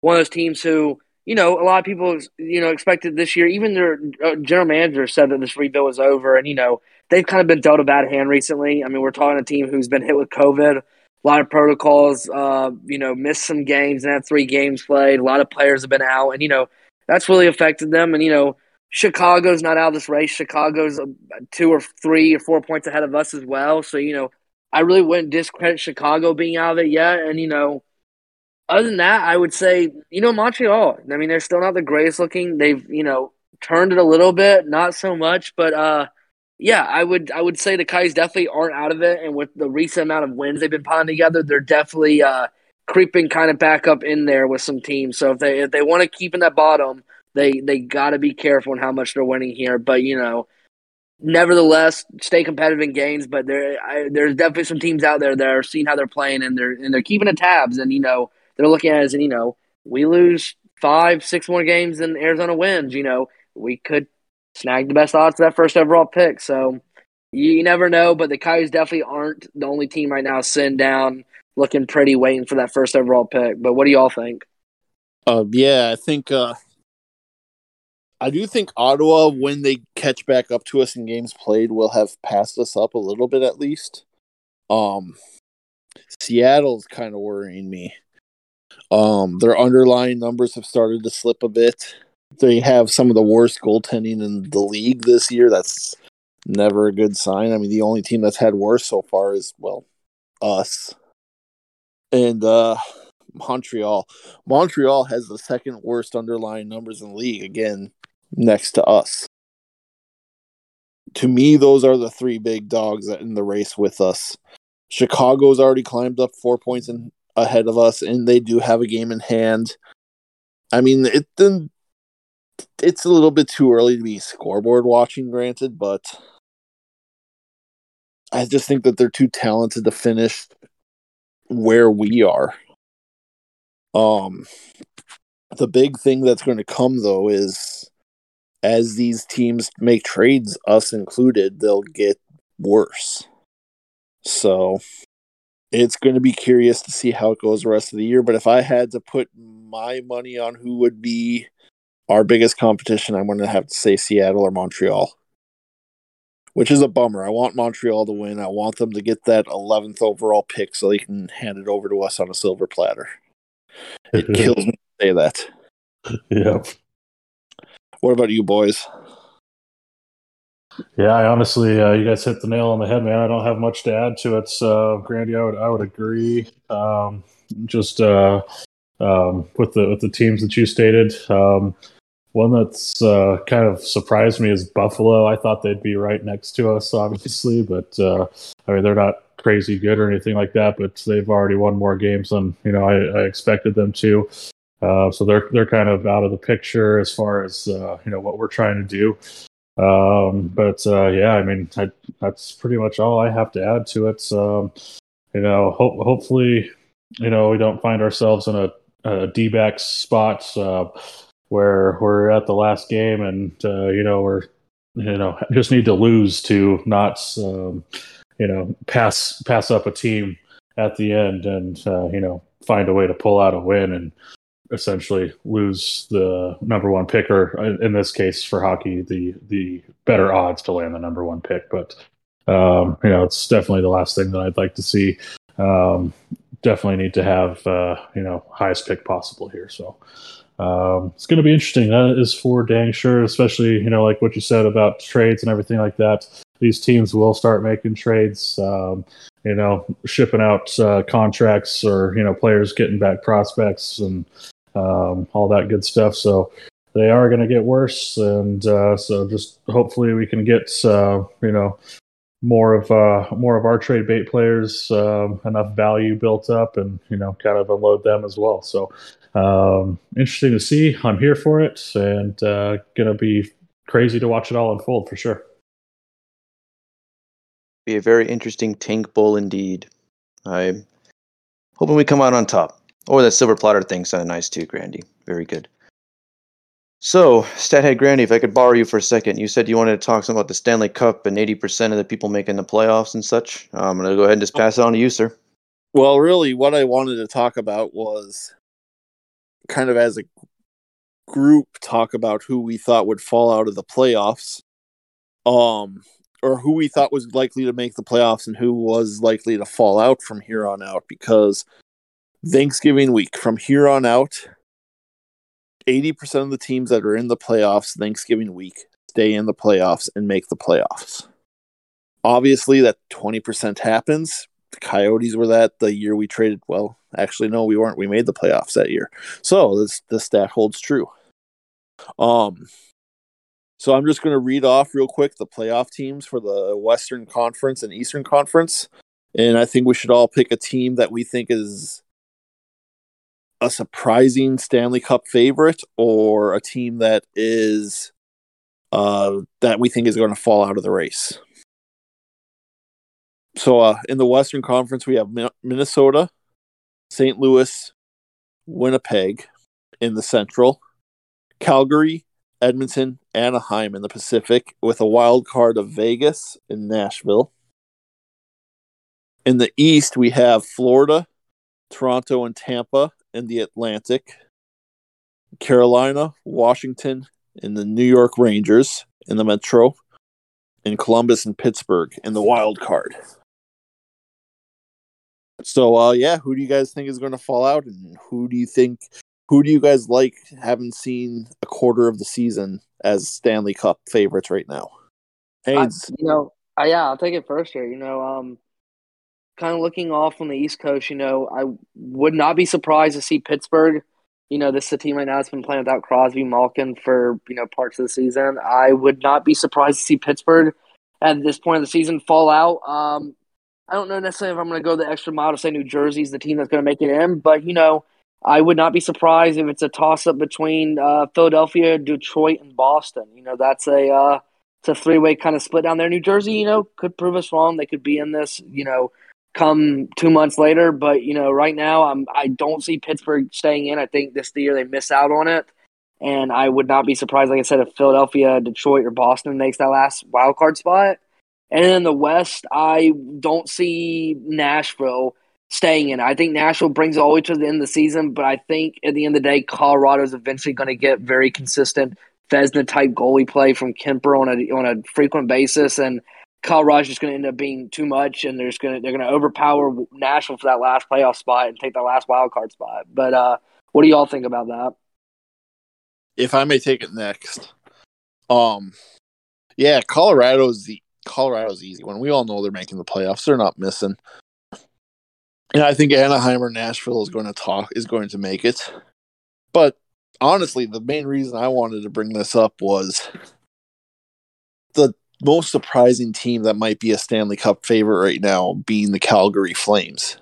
one of those teams who, you know, a lot of people, you know, expected this year. Even their uh, general manager said that this rebuild was over, and you know, they've kind of been dealt a bad hand recently. I mean, we're talking a team who's been hit with COVID, a lot of protocols. Uh, you know, missed some games and had three games played. A lot of players have been out, and you know, that's really affected them. And you know, Chicago's not out of this race. Chicago's two or three or four points ahead of us as well. So you know, I really wouldn't discredit Chicago being out of it yet. And you know other than that, I would say, you know, Montreal. I mean, they're still not the greatest looking. They've, you know, turned it a little bit, not so much, but uh yeah, I would I would say the Kais definitely aren't out of it and with the recent amount of wins they've been piling together, they're definitely uh creeping kind of back up in there with some teams. So if they if they want to keep in that bottom, they they got to be careful in how much they're winning here, but you know, nevertheless stay competitive in games. But there, I, there's definitely some teams out there that are seeing how they're playing and they're and they're keeping the tabs. And you know, they're looking at it as, you know, we lose five, six more games than Arizona wins, you know, we could snag the best odds to that first overall pick. So you, you never know, but the Coyotes definitely aren't the only team right now sitting down looking pretty, waiting for that first overall pick. But what do y'all think? Uh, yeah, I think uh, I do think Ottawa, when they catch back up to us in games played, will have passed us up a little bit at least. Um, Seattle's kind of worrying me. Um, their underlying numbers have started to slip a bit. They have some of the worst goaltending in the league this year. That's never a good sign. I mean, the only team that's had worse so far is well, us. And uh Montreal. Montreal has the second worst underlying numbers in the league again next to us. To me, those are the three big dogs in the race with us. Chicago's already climbed up four points in, ahead of us, and they do have a game in hand. I mean, it then it's a little bit too early to be scoreboard watching, granted, but I just think that they're too talented to finish where we are. Um, the big thing that's going to come though is as these teams make trades, us included, they'll get worse. So it's going to be curious to see how it goes the rest of the year. But if I had to put my money on who would be our biggest competition, I'm going to have to say Seattle or Montreal, which is a bummer. I want Montreal to win. I want them to get that 11th overall pick so they can hand it over to us on a silver platter. It kills me to say that. Yep. What about you boys? Yeah, I honestly, uh, you guys hit the nail on the head, man. I don't have much to add to it. Uh, Grandy, I would, I would agree. Um, just uh, um, with the with the teams that you stated, um, one that's uh, kind of surprised me is Buffalo. I thought they'd be right next to us, obviously, but uh, I mean they're not crazy good or anything like that. But they've already won more games than you know I, I expected them to. Uh, so they're they're kind of out of the picture as far as uh, you know what we're trying to do. Um, but uh, yeah, I mean I, that's pretty much all I have to add to it. Um, you know, ho- hopefully, you know we don't find ourselves in a, a D-back spot uh, where we're at the last game and uh, you know we're you know just need to lose to not um, you know pass pass up a team at the end and uh, you know find a way to pull out a win and essentially lose the number one pick, or in this case for hockey, the the better odds to land the number one pick. But um, you know, it's definitely the last thing that I'd like to see. Um, definitely need to have uh, you know highest pick possible here. So um, it's going to be interesting. That is for dang sure. Especially you know like what you said about trades and everything like that. These teams will start making trades. Um, you know, shipping out uh, contracts or you know players getting back prospects and um, all that good stuff. So they are going to get worse, and uh, so just hopefully we can get uh, you know more of uh, more of our trade bait players um, enough value built up, and you know kind of unload them as well. So um, interesting to see. I'm here for it, and uh, gonna be crazy to watch it all unfold for sure. Be a very interesting tank bowl indeed. I'm hoping we come out on top. Or that silver platter thing sounded nice too, Grandy. Very good. So, Stathead Grandy, if I could borrow you for a second, you said you wanted to talk some about the Stanley Cup and 80% of the people making the playoffs and such. I'm going to go ahead and just pass it on to you, sir. Well, really, what I wanted to talk about was kind of as a group talk about who we thought would fall out of the playoffs. Um, or who we thought was likely to make the playoffs and who was likely to fall out from here on out because Thanksgiving week. From here on out, 80% of the teams that are in the playoffs Thanksgiving week stay in the playoffs and make the playoffs. Obviously, that 20% happens. The Coyotes were that the year we traded. Well, actually, no, we weren't. We made the playoffs that year. So this the stat holds true. Um, so I'm just going to read off real quick the playoff teams for the Western Conference and Eastern Conference, and I think we should all pick a team that we think is a surprising Stanley Cup favorite or a team that is uh, that we think is going to fall out of the race. So uh, in the Western Conference, we have Minnesota, St. Louis, Winnipeg, in the Central, Calgary, Edmonton, Anaheim in the Pacific, with a wild card of Vegas and Nashville. In the East, we have Florida, Toronto, and Tampa in the Atlantic, Carolina, Washington, and the New York Rangers in the Metro, and Columbus and Pittsburgh in the wild card. So, uh, yeah, who do you guys think is going to fall out, and who do you think, who do you guys like, having seen a quarter of the season as Stanley Cup favorites right now? Haynes, you know, uh, yeah, I'll take it first here. You know, um, kind of looking off on the East Coast, you know, I would not be surprised to see Pittsburgh. You know, this is a team right now that's been playing without Crosby, Malkin for you know parts of the season. I would not be surprised to see Pittsburgh at this point of the season fall out. Um, I don't know necessarily if I'm going to go the extra mile to say New Jersey's the team that's going to make it in, but you know, I would not be surprised if it's a toss up between uh, Philadelphia, Detroit, and Boston. You know, that's a uh, it's a three way kind of split down there. New Jersey, you know, could prove us wrong. They could be in this, you know, come two months later. But you know, right now, I'm I don't see Pittsburgh staying in. I think this year they miss out on it, and I would not be surprised, like I said, if Philadelphia, Detroit, or Boston makes that last wild card spot. And in the West, I don't see Nashville staying in. I think Nashville brings it all the way to the end of the season, but I think at the end of the day, Colorado is eventually going to get very consistent Vezina type goalie play from Kuemper on a on a frequent basis, and Colorado's just going to end up being too much, and they're going to they're going to overpower Nashville for that last playoff spot and take that last wild card spot. But uh, what do y'all think about that? If I may take it next, um, yeah, Colorado's the Colorado's easy one. We all know they're making the playoffs; they're not missing. And I think Anaheim or Nashville is going to talk is going to make it. But honestly, the main reason I wanted to bring this up was the most surprising team that might be a Stanley Cup favorite right now being the Calgary Flames.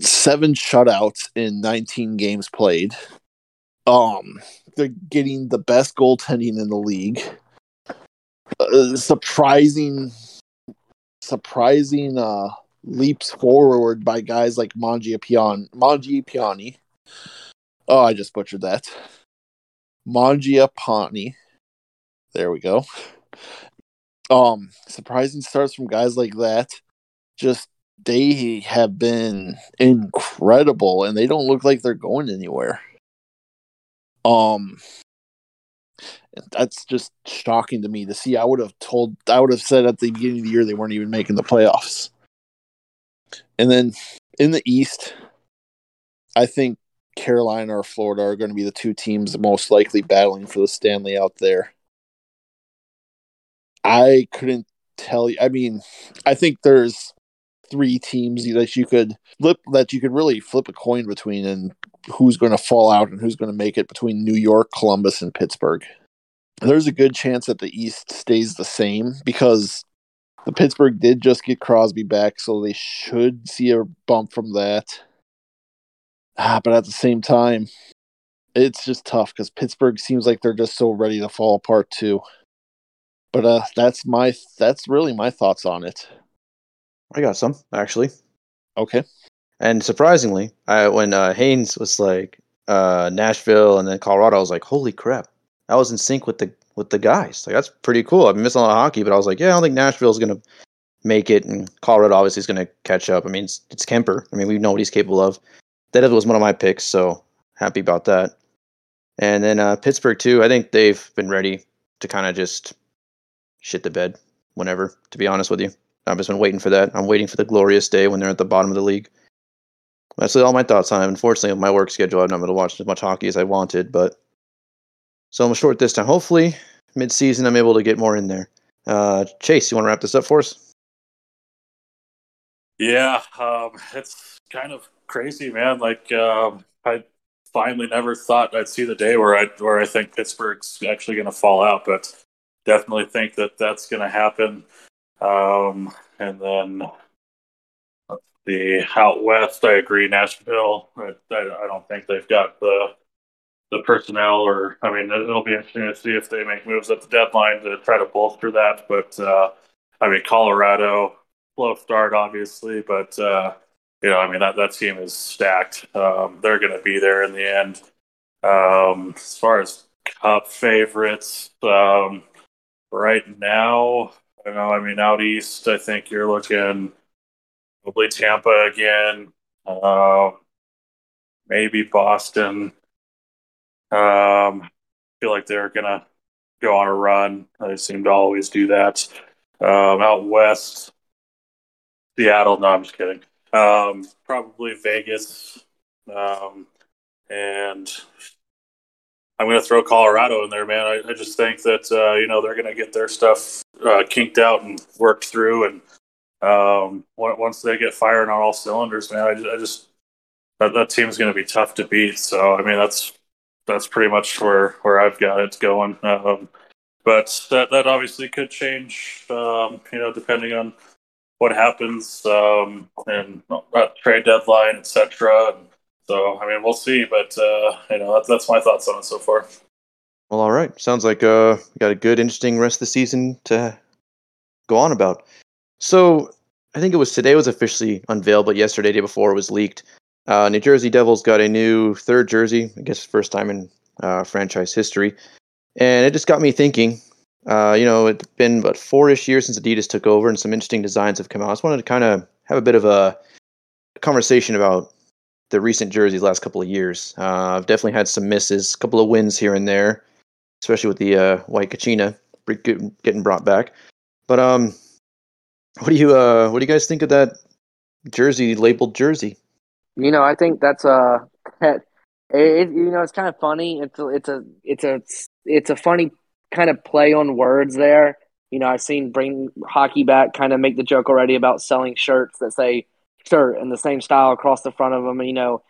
Seven shutouts in 19 games played. Um, they're getting the best goaltending in the league. Uh, surprising, surprising uh, leaps forward by guys like Mangiapane, Mangiapane. Oh, I just butchered that. Mangiapane. There we go. Um, surprising starts from guys like that. Just they have been incredible, and they don't look like they're going anywhere. Um, that's just shocking to me to see. I would have told, I would have said at the beginning of the year they weren't even making the playoffs. And then in the East, I think Carolina or Florida are going to be the two teams most likely battling for the Stanley out there. I couldn't tell you. I mean, I think there's three teams that you could flip that you could really flip a coin between and who's going to fall out and who's going to make it between New York, Columbus, and Pittsburgh. There's a good chance that the East stays the same because the Pittsburgh did just get Crosby back, so they should see a bump from that. Ah, but at the same time, it's just tough because Pittsburgh seems like they're just so ready to fall apart too. But uh, that's my that's really my thoughts on it. I got some actually. Okay. And surprisingly, I when uh, Haynes was like uh, Nashville and then Colorado, I was like, holy crap! I was in sync with the with the guys. Like that's pretty cool. I've been missing a lot of hockey, but I was like, yeah, I don't think Nashville's gonna make it, and Colorado obviously is gonna catch up. I mean, it's, it's Kuemper. I mean, we know what he's capable of. That was one of my picks, so happy about that. And then uh, Pittsburgh too. I think they've been ready to kind of just shit the bed whenever. To be honest with you, I've just been waiting for that. I'm waiting for the glorious day when they're at the bottom of the league. That's all my thoughts on it. Unfortunately, my work schedule, I'm not to watch as much hockey as I wanted, but so I'm short this time. Hopefully, mid-season, I'm able to get more in there. Uh, Chase, you want to wrap this up for us? Yeah, um, it's kind of crazy, man. Like um, I finally never thought I'd see the day where I where I think Pittsburgh's actually going to fall out, but definitely think that that's going to happen. Um, and then the out west, I agree. Nashville, I, I, I don't think they've got the the personnel, or I mean, it'll be interesting to see if they make moves at the deadline to try to bolster that. But uh, I mean, Colorado, slow start, obviously, but uh, you know, I mean, that that team is stacked. Um, they're going to be there in the end. Um, as far as cup favorites, um, right now, I know. I mean, out east, I think you're looking probably Tampa again, uh, maybe Boston. Um, feel like they're gonna go on a run. They seem to always do that. Um, out west, Seattle. No, I'm just kidding. Um, probably Vegas. Um, and I'm going to throw Colorado in there, man. I, I just think that uh, you know they're going to get their stuff uh, kinked out and worked through, and um, once they get firing on all cylinders, man, I just, I just that, that team's going to be tough to beat. So I mean, that's that's pretty much where where I've got it going. Um, but that that obviously could change, um, you know, depending on what happens um, and uh, trade deadline, etc. So I mean, we'll see. But uh, you know, that's, that's my thoughts on it so far. Well, all right. Sounds like uh, got a good, interesting rest of the season to go on about. So I think it was today was officially unveiled, but yesterday, day before, it was leaked. Uh, New Jersey Devils got a new third jersey. I guess first time in uh, franchise history, and it just got me thinking. Uh, you know, it's been about four-ish years since Adidas took over, and some interesting designs have come out. I just wanted to kind of have a bit of a conversation about the recent jerseys last couple of years. Uh, I've definitely had some misses, a couple of wins here and there, especially with the uh, white Kachina getting brought back. But um, what do you uh, what do you guys think of that jersey labeled jersey? You know, I think that's a it, it, you know it's kind of funny. It's a, it's a it's a it's a funny kind of play on words there. You know, I've seen bring hockey back kind of make the joke already about selling shirts that say shirt in the same style across the front of them. You know,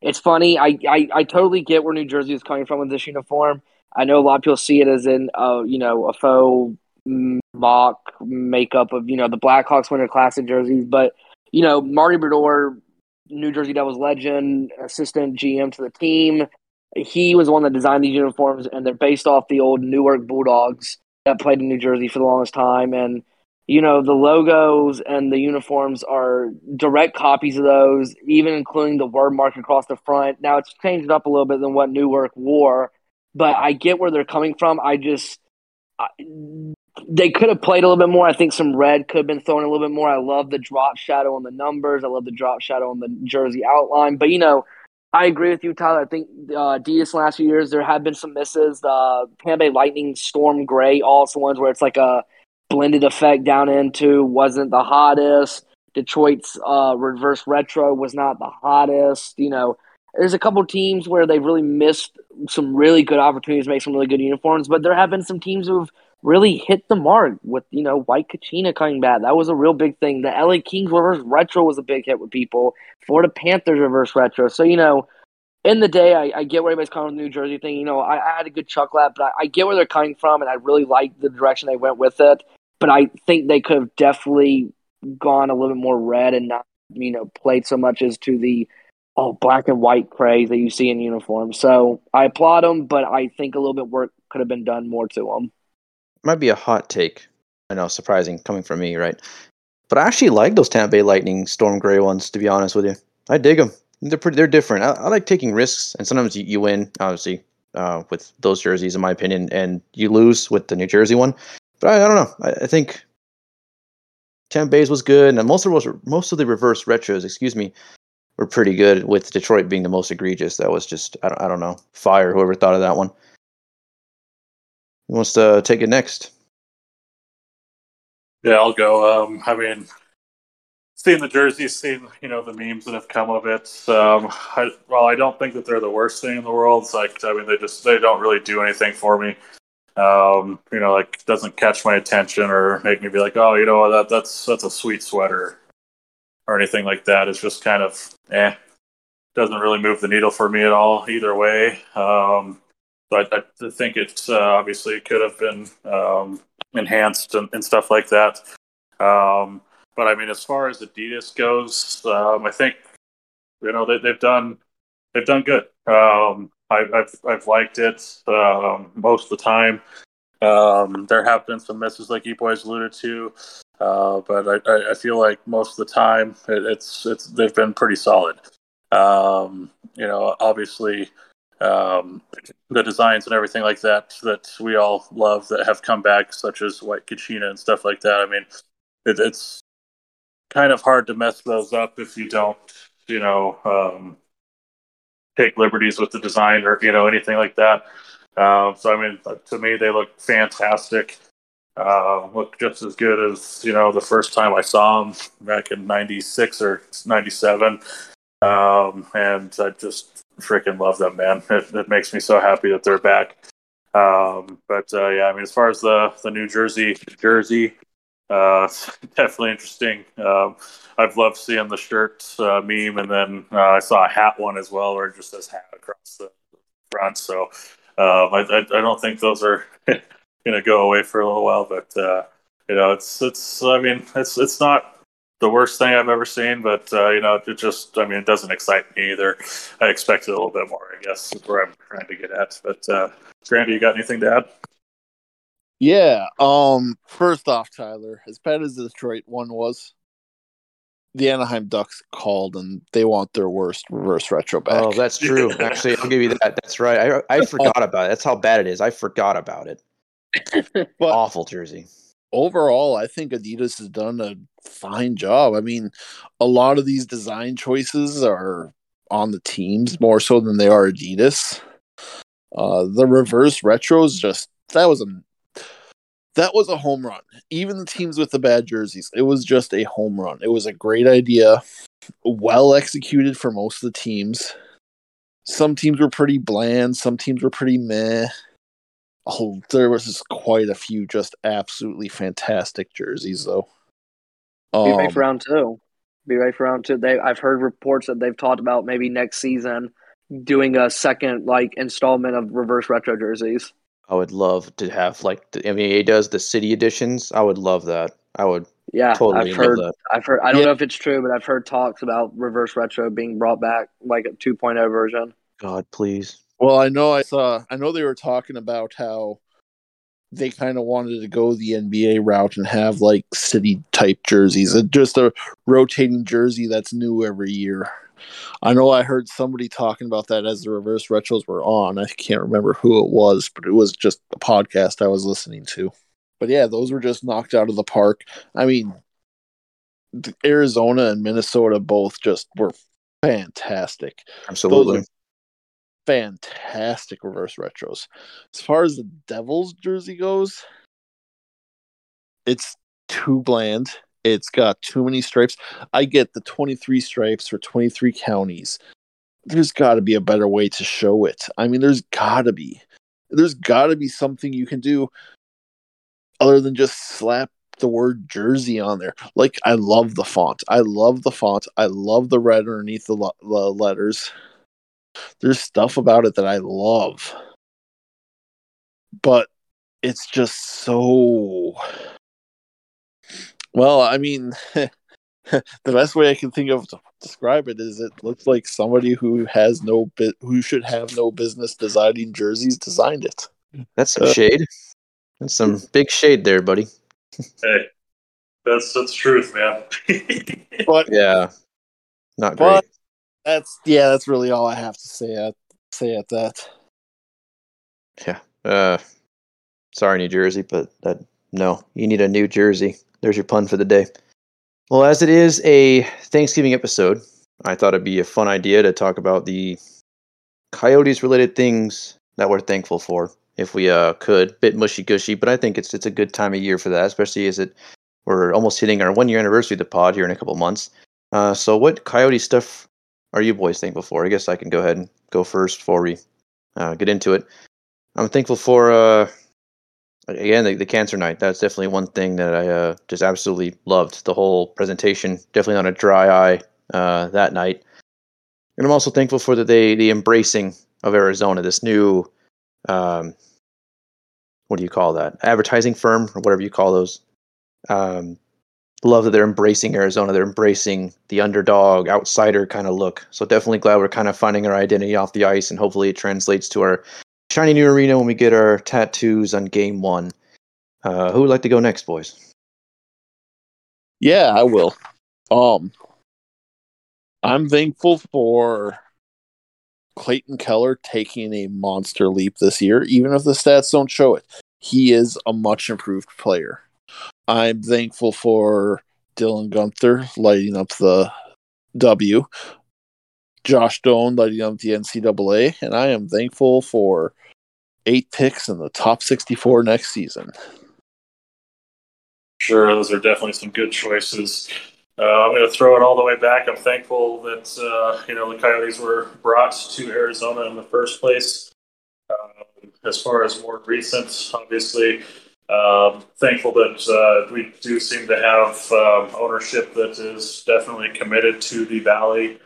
it's funny. I, I, I totally get where New Jersey is coming from with this uniform. I know a lot of people see it as in, uh, you know, a faux mock makeup of, you know, the Blackhawks Winter Classic jerseys. But, you know, Marty Brodeur, New Jersey Devils legend, assistant GM to the team, he was the one that designed these uniforms, and they're based off the old Newark Bulldogs that played in New Jersey for the longest time. And you know the logos and the uniforms are direct copies of those, even including the word mark across the front. Now it's changed up a little bit than what Newark wore, but I get where they're coming from. I just I, they could have played a little bit more. I think some red could have been thrown a little bit more. I love the drop shadow on the numbers. I love the drop shadow on the jersey outline. But you know, I agree with you, Tyler. I think uh, Adidas last few years there have been some misses. The uh, Tampa Bay Lightning Storm Gray, also ones where it's like a blended effect down into wasn't the hottest. Detroit's uh, reverse retro was not the hottest. You know, there's a couple teams where they've really missed some really good opportunities to make some really good uniforms, but there have been some teams who've really hit the mark with you know White Kachina coming back. That was a real big thing. The LA Kings reverse retro was a big hit with people. Florida Panthers reverse retro. So you know, in the day, I, I get where everybody's coming from the New Jersey thing. You know, I, I had a good chuckle at, but I, I, get where they're coming from, and I really like the direction they went with it. But I think they could have definitely gone a little bit more red and not you know played so much as to the oh black and white craze that you see in uniforms. So I applaud them, but I think a little bit work could have been done more to them might be a hot take. I know, surprising coming from me, right? But I actually like those Tampa Bay Lightning Storm Gray ones. To be honest with you, I dig them. They're pretty. They're different. I, I like taking risks, and sometimes you, you win, obviously, uh, with those jerseys, in my opinion, and you lose with the New Jersey one. But I, I don't know. I, I think Tampa Bay's was good, and most of those, most of the reverse retros, excuse me, were pretty good. With Detroit being the most egregious, that was just I don't, I don't know, fire. Whoever thought of that one. Who wants to take it next? Yeah, I'll go. Um, I mean, seeing the jerseys, seeing you know the memes that have come of it. Um, I, well, I don't think that they're the worst thing in the world. It's like I mean, they just they don't really do anything for me. Um, you know, like doesn't catch my attention or make me be like, oh, you know, that that's that's a sweet sweater or anything like that. It's just kind of eh. Doesn't really move the needle for me at all either way. Um, I, I think it's uh, obviously could have been um, enhanced and, and, stuff like that. Um, but I mean, as far as Adidas goes, um, I think you know they, have done they've done good. Um, I, have I've liked it um, most of the time. Um, there have been some misses, like you boys alluded to, uh, but I, I, feel like most of the time it, it's it's they've been pretty solid. you know, obviously um, the designs and everything like that that we all love that have come back, such as White Kachina and stuff like that. I mean, it, it's kind of hard to mess those up if you don't, you know, um, take liberties with the design or you know anything like that. Um, so I mean, to me, they look fantastic. Uh, look just as good as you know the first time I saw them back in '96 or '97, um, and I just freaking love them, man. It, it, makes me so happy that they're back. Um, but uh, yeah, I mean, as far as the the New Jersey jersey, uh, definitely interesting. Um, I've loved seeing the shirt uh, meme, and then uh, I saw a hat one as well, where it just says hat across the front. So um, I, I, don't think those are going to go away for a little while. But uh, you know, it's it's. I mean, it's it's not the worst thing I've ever seen, but uh, you know, it just. I mean, it doesn't excite me either. I expected a little bit more. I guess is where I'm trying to get at. But uh, Grandy, you got anything to add? Yeah. Um. First off, Tyler, as bad as the Detroit one was, the Anaheim Ducks called and they want their worst reverse retro back. Oh, that's true. Actually, I'll give you that. That's right. I I forgot about it. That's how bad it is. I forgot about it. but Awful jersey. Overall, I think Adidas has done a fine job. I mean, a lot of these design choices are on the teams more so than they are Adidas. Uh, the reverse retros just that was a that was a home run. Even the teams with the bad jerseys, it was just a home run. It was a great idea, well executed for most of the teams. Some teams were pretty bland, some teams were pretty meh. Oh, there was just quite a few just absolutely fantastic jerseys, though. Be ready for um, round two. Be ready for round two. They, I've heard reports that they've talked about maybe next season doing a second like installment of reverse retro jerseys. I would love to have like the NBA does the city editions. I would love that. I would. Yeah, totally I've heard. That. I've heard. I don't yeah. know if it's true, but I've heard talks about reverse retro being brought back, like a 2.0 version. God, please. Well, I know I saw. I know they were talking about how they kind of wanted to go the NBA route and have like city type jerseys, uh, just a rotating jersey that's new every year. I know I heard somebody talking about that as the reverse retros were on. I can't remember who it was, but it was just a podcast I was listening to. But yeah, those were just knocked out of the park. I mean, Arizona and Minnesota both just were fantastic. Absolutely. Fantastic reverse retros. As far as the Devils jersey goes, it's too bland it's got too many stripes. I get the 23 stripes for 23 counties. There's got to be a better way to show it. I mean, there's got to be. There's got to be something you can do other than just slap the word Jersey on there. Like, I love the font. I love the font. I love the red underneath the, the letters. There's stuff about it that I love. But it's just so well, I mean, the best way I can think of to describe it is it looks like somebody who has no bit who should have no business designing jerseys designed it. That's some uh, shade. That's some big shade there, buddy. hey, that's that's truth, man. but yeah, not great. That's yeah, that's really all I have to say at say at that. Yeah. Uh, sorry, New Jersey, but that no, you need a new jersey. There's your pun for the day. Well, as it is a Thanksgiving episode, I thought it'd be a fun idea to talk about the Coyotes related things that we're thankful for, if we uh, could. Bit mushy gushy, but I think it's it's a good time of year for that, especially as it we're almost hitting our one year anniversary of the pod here in a couple months. Uh, so, what Coyote stuff are you boys thankful for? I guess I can go ahead and go first before we uh, get into it. I'm thankful for uh, again the, the, cancer night that's definitely one thing that i uh, just absolutely loved. The whole presentation definitely on a dry eye uh, that night. And i'm also thankful for the the, the embracing of arizona this new um, what do you call that? Advertising firm or whatever you call those. Um, love that they're embracing arizona. They're embracing the underdog outsider kind of look. So definitely glad we're kind of finding our identity off the ice and hopefully it translates to our shiny new arena when we get our tattoos on game one. Uh, who would like to go next, boys? Yeah, I will. Um, I'm thankful for Clayton Keller taking a monster leap this year, even if the stats don't show it. He is a much improved player. I'm thankful for Dylan Guenther lighting up the W, Josh Doan lighting up the NCAA, and I am thankful for eight picks in the top 64 next season. Sure, those are definitely some good choices. Uh, I'm going to throw it all the way back. I'm thankful that uh, you know the Coyotes were brought to Arizona in the first place. Um, as far as more recent, obviously, um, thankful that uh, we do seem to have um, ownership that is definitely committed to the Valley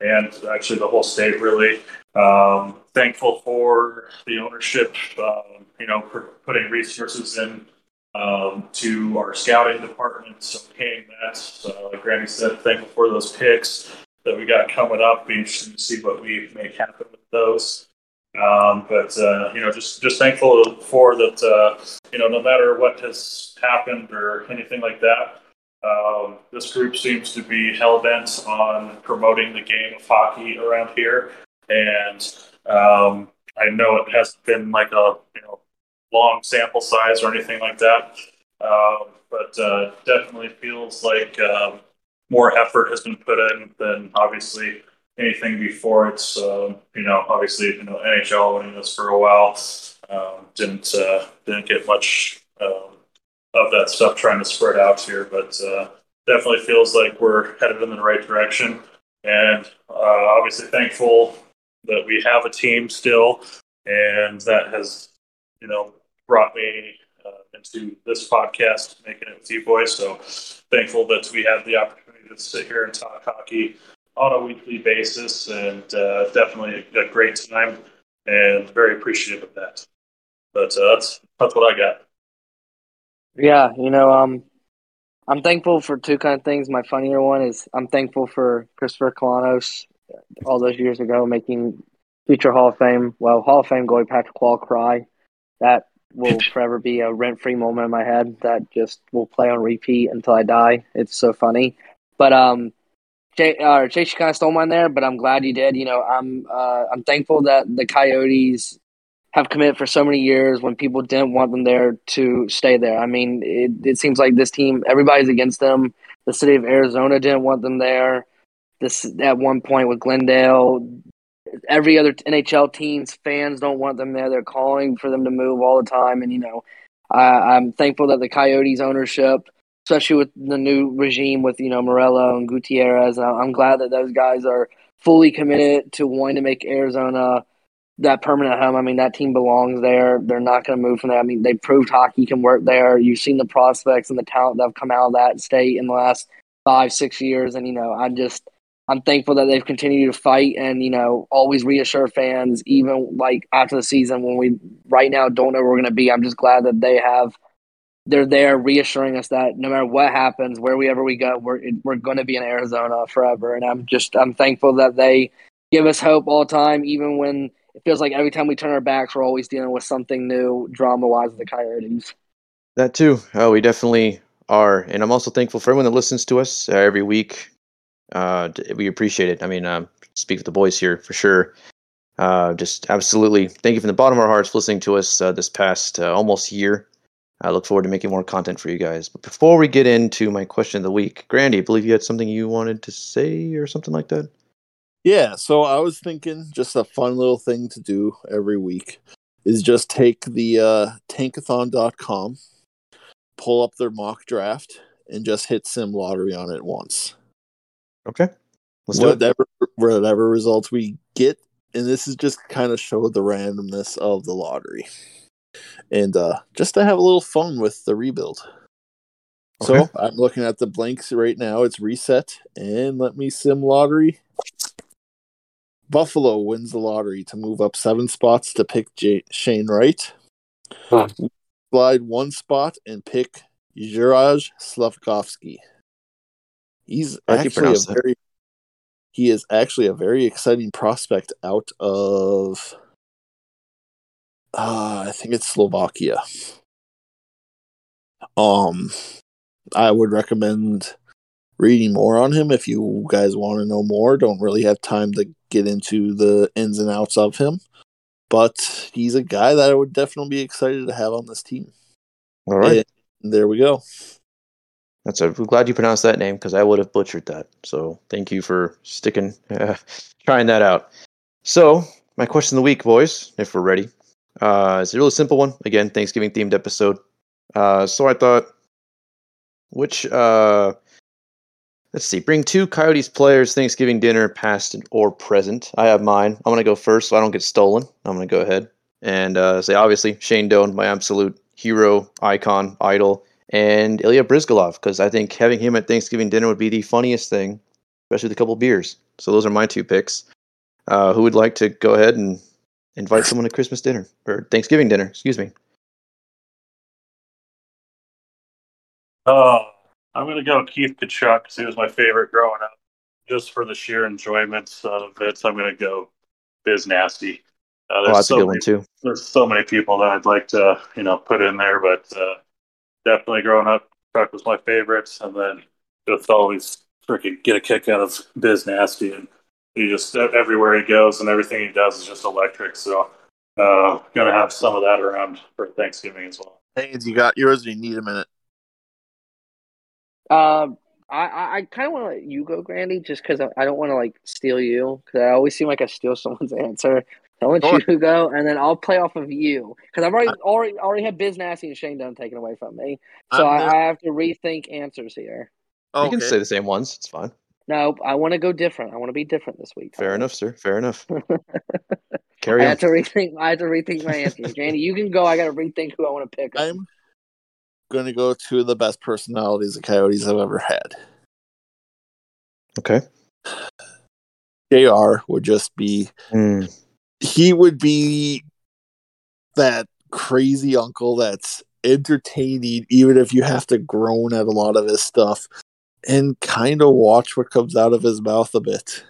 and actually the whole state. Really um, thankful for the ownership. Um, you know, putting resources in um, to our scouting department, so paying that. So, like Randy said, thankful for those picks that we got coming up. Be interesting to see what we make happen with those. Um, but uh, you know, just just thankful for that. Uh, you know, no matter what has happened or anything like that, um, this group seems to be hell bent on promoting the game of hockey around here, and um, I know it hasn't been like a you know long sample size or anything like that. Um, but uh, definitely feels like um, more effort has been put in than obviously anything before. It's um, you know obviously you know NHL winning this for a while um, didn't uh, didn't get much of that stuff trying to spread out here, but uh, definitely feels like we're headed in the right direction. And uh, obviously thankful that we have a team still, and that has you know brought me uh, into this podcast, making it with you boys. So thankful that we have the opportunity to sit here and talk hockey on a weekly basis, and uh, definitely a, a, great time, and very appreciative of that. But uh, that's that's what I got. Yeah, you know, um, I'm thankful for two kind of things. My funnier one is I'm thankful for Christopher Kolanos all those years ago making future Hall of Fame, well, Hall of Fame goalie Patrick Roy cry. That will forever be a rent free moment in my head that just will play on repeat until I die. It's so funny. But um Jay, uh, Chase, you kind of stole mine there, but I'm glad you did. You know, I'm uh, I'm thankful that the Coyotes have committed for so many years when people didn't want them there to stay there. I mean, it, it seems like this team, everybody's against them. The city of Arizona didn't want them there. This at one point with Glendale, every other NHL team's fans don't want them there. They're calling for them to move all the time, and you know, I, I'm thankful that the Coyotes ownership, especially with the new regime with you know Meruelo and Gutierrez, I'm glad that those guys are fully committed to wanting to make Arizona that permanent home. I mean, that team belongs there. They're not going to move from there. I mean, they proved hockey can work there. You've seen the prospects and the talent that have come out of that state in the last five, six years, and you know, I just I'm thankful that they've continued to fight and you know always reassure fans, even like after the season when we right now don't know where we're going to be. I'm just glad that they have they're there reassuring us that no matter what happens, wherever we go, we're we're going to be in Arizona forever. And I'm just I'm thankful that they give us hope all the time, even when it feels like every time we turn our backs, we're always dealing with something new drama wise with the Coyotes. That too. Oh, we definitely are, and I'm also thankful for everyone that listens to us uh, every week uh, we appreciate it. I mean, uh, speak with the boys here for sure. Uh, just absolutely thank you from the bottom of our hearts for listening to us uh, this past uh, almost year. I look forward to making more content for you guys. But before we get into my question of the week, Grandy, I believe you had something you wanted to say or something like that. Yeah, so I was thinking just a fun little thing to do every week is just take the uh, tankathon.com, pull up their mock draft, and just hit sim lottery on it once. Okay. Let's whatever, whatever results we get, and this is just kind of show the randomness of the lottery, and uh, just to have a little fun with the rebuild. Okay. So I'm looking at the blanks right now. It's reset, and let me sim lottery. Buffalo wins the lottery to move up seven spots to pick J- Shane Wright. Huh. Slide one spot and pick Juraj Slavkovsky. He's actually a very he is actually a very exciting prospect out of uh, I think it's Slovakia. Um I would recommend reading more on him if you guys want to know more. Don't really have time to get into the ins and outs of him, but he's a guy that I would definitely be excited to have on this team. All right. And there we go. That's a, I'm glad you pronounced that name because I would have butchered that. So thank you for sticking, uh, trying that out. So my question of the week, boys, if we're ready, uh, it's a really simple one. Again, Thanksgiving themed episode. Uh, so I thought, which uh, let's see, bring two Coyotes players Thanksgiving dinner, past or present. I have mine. I'm gonna go first, so I don't get stolen. I'm gonna go ahead and uh, say obviously Shane Doan, my absolute hero, icon, idol and Ilya Bryzgalov because I think having him at Thanksgiving dinner would be the funniest thing, especially with a couple beers. So those are my two picks. Uh, who would like to go ahead and invite someone to Christmas dinner or Thanksgiving dinner? Excuse me. Oh, I'm gonna go Keith Tkachuk because he was my favorite growing up. Just for the sheer enjoyment of it, I'm gonna go Biz Nasty. Uh, Oh, there's that's a so good many, one too. There's so many people that I'd like to, you know, put in there, but uh, definitely growing up, Chuck was my favorite, and then just always freaking get a kick out of Biz Nasty, and he just everywhere he goes and everything he does is just electric. So, uh, gonna have some of that around for Thanksgiving as well. Haynes, you got yours. Or you need a minute. Um, I I, I kind of want to let you go, Grandy, just because I, I don't want to like steal you because I always seem like I steal someone's answer. I want Sure. you to go, and then I'll play off of you because I've already already already had Biz Nasty and Shane Doan taken away from me, so I'm I, have to rethink answers here. You Okay. can say the same ones. It's fine. No, I want to go different. I want to be different this week. Fair enough, sir. Fair enough. I Carry on. have to rethink. I have to rethink my answers. Grandy, you can go. I got to rethink who I want to pick. I'm going to go to the best personalities the Coyotes have ever had. Okay. JR would just be, Hmm. he would be that crazy uncle that's entertaining, even if you have to groan at a lot of his stuff and kind of watch what comes out of his mouth a bit.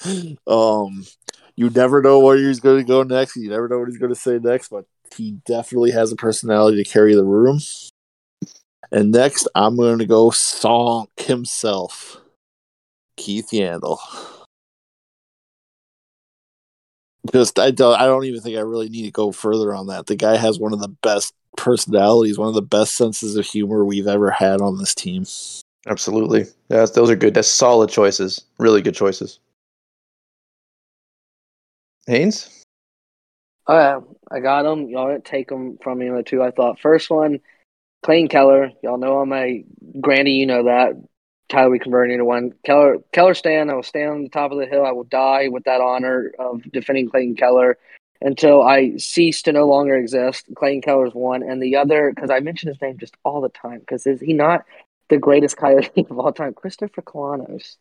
Um, you never know where he's going to go next. You never know what he's going to say next, but he definitely has a personality to carry the room. And next, I'm going to go Sonk himself, Keith Yandle. Just I don't I don't even think I really need to go further on that. The guy has one of the best personalities, one of the best senses of humor we've ever had on this team. Absolutely. That's, those are good. That's solid choices. Really good choices. Haynes? Oh, yeah, I got them. Y'all didn't take them from me on the two I thought. First one, Clayton Keller. Y'all know I'm a Grandy. You know that. Tyler, we converted into one. Keller, Keller stand. I will stand on the top of the hill. I will die with that honor of defending Clayton Keller until I cease to no longer exist. Clayton Keller's one, and the other because I mention his name just all the time because is he not the greatest coyote of all time? Krystofer Kolanos.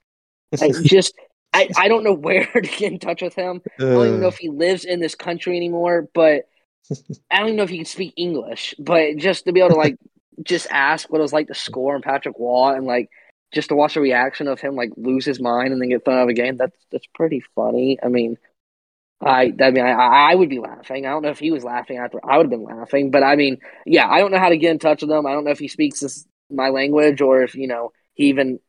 I just. I, I don't know where to get in touch with him. I don't even know uh. if he lives in this country anymore, but I don't even know if he can speak English. But just to be able to like just ask what it was like to score on Patrick Roy and like just to watch the reaction of him like lose his mind and then get thrown out of a game, that's that's pretty funny. I mean I I mean I I would be laughing. I don't know if he was laughing after I would have been laughing. But I mean, yeah, I don't know how to get in touch with him. I don't know if he speaks this, my language or if, you know, he even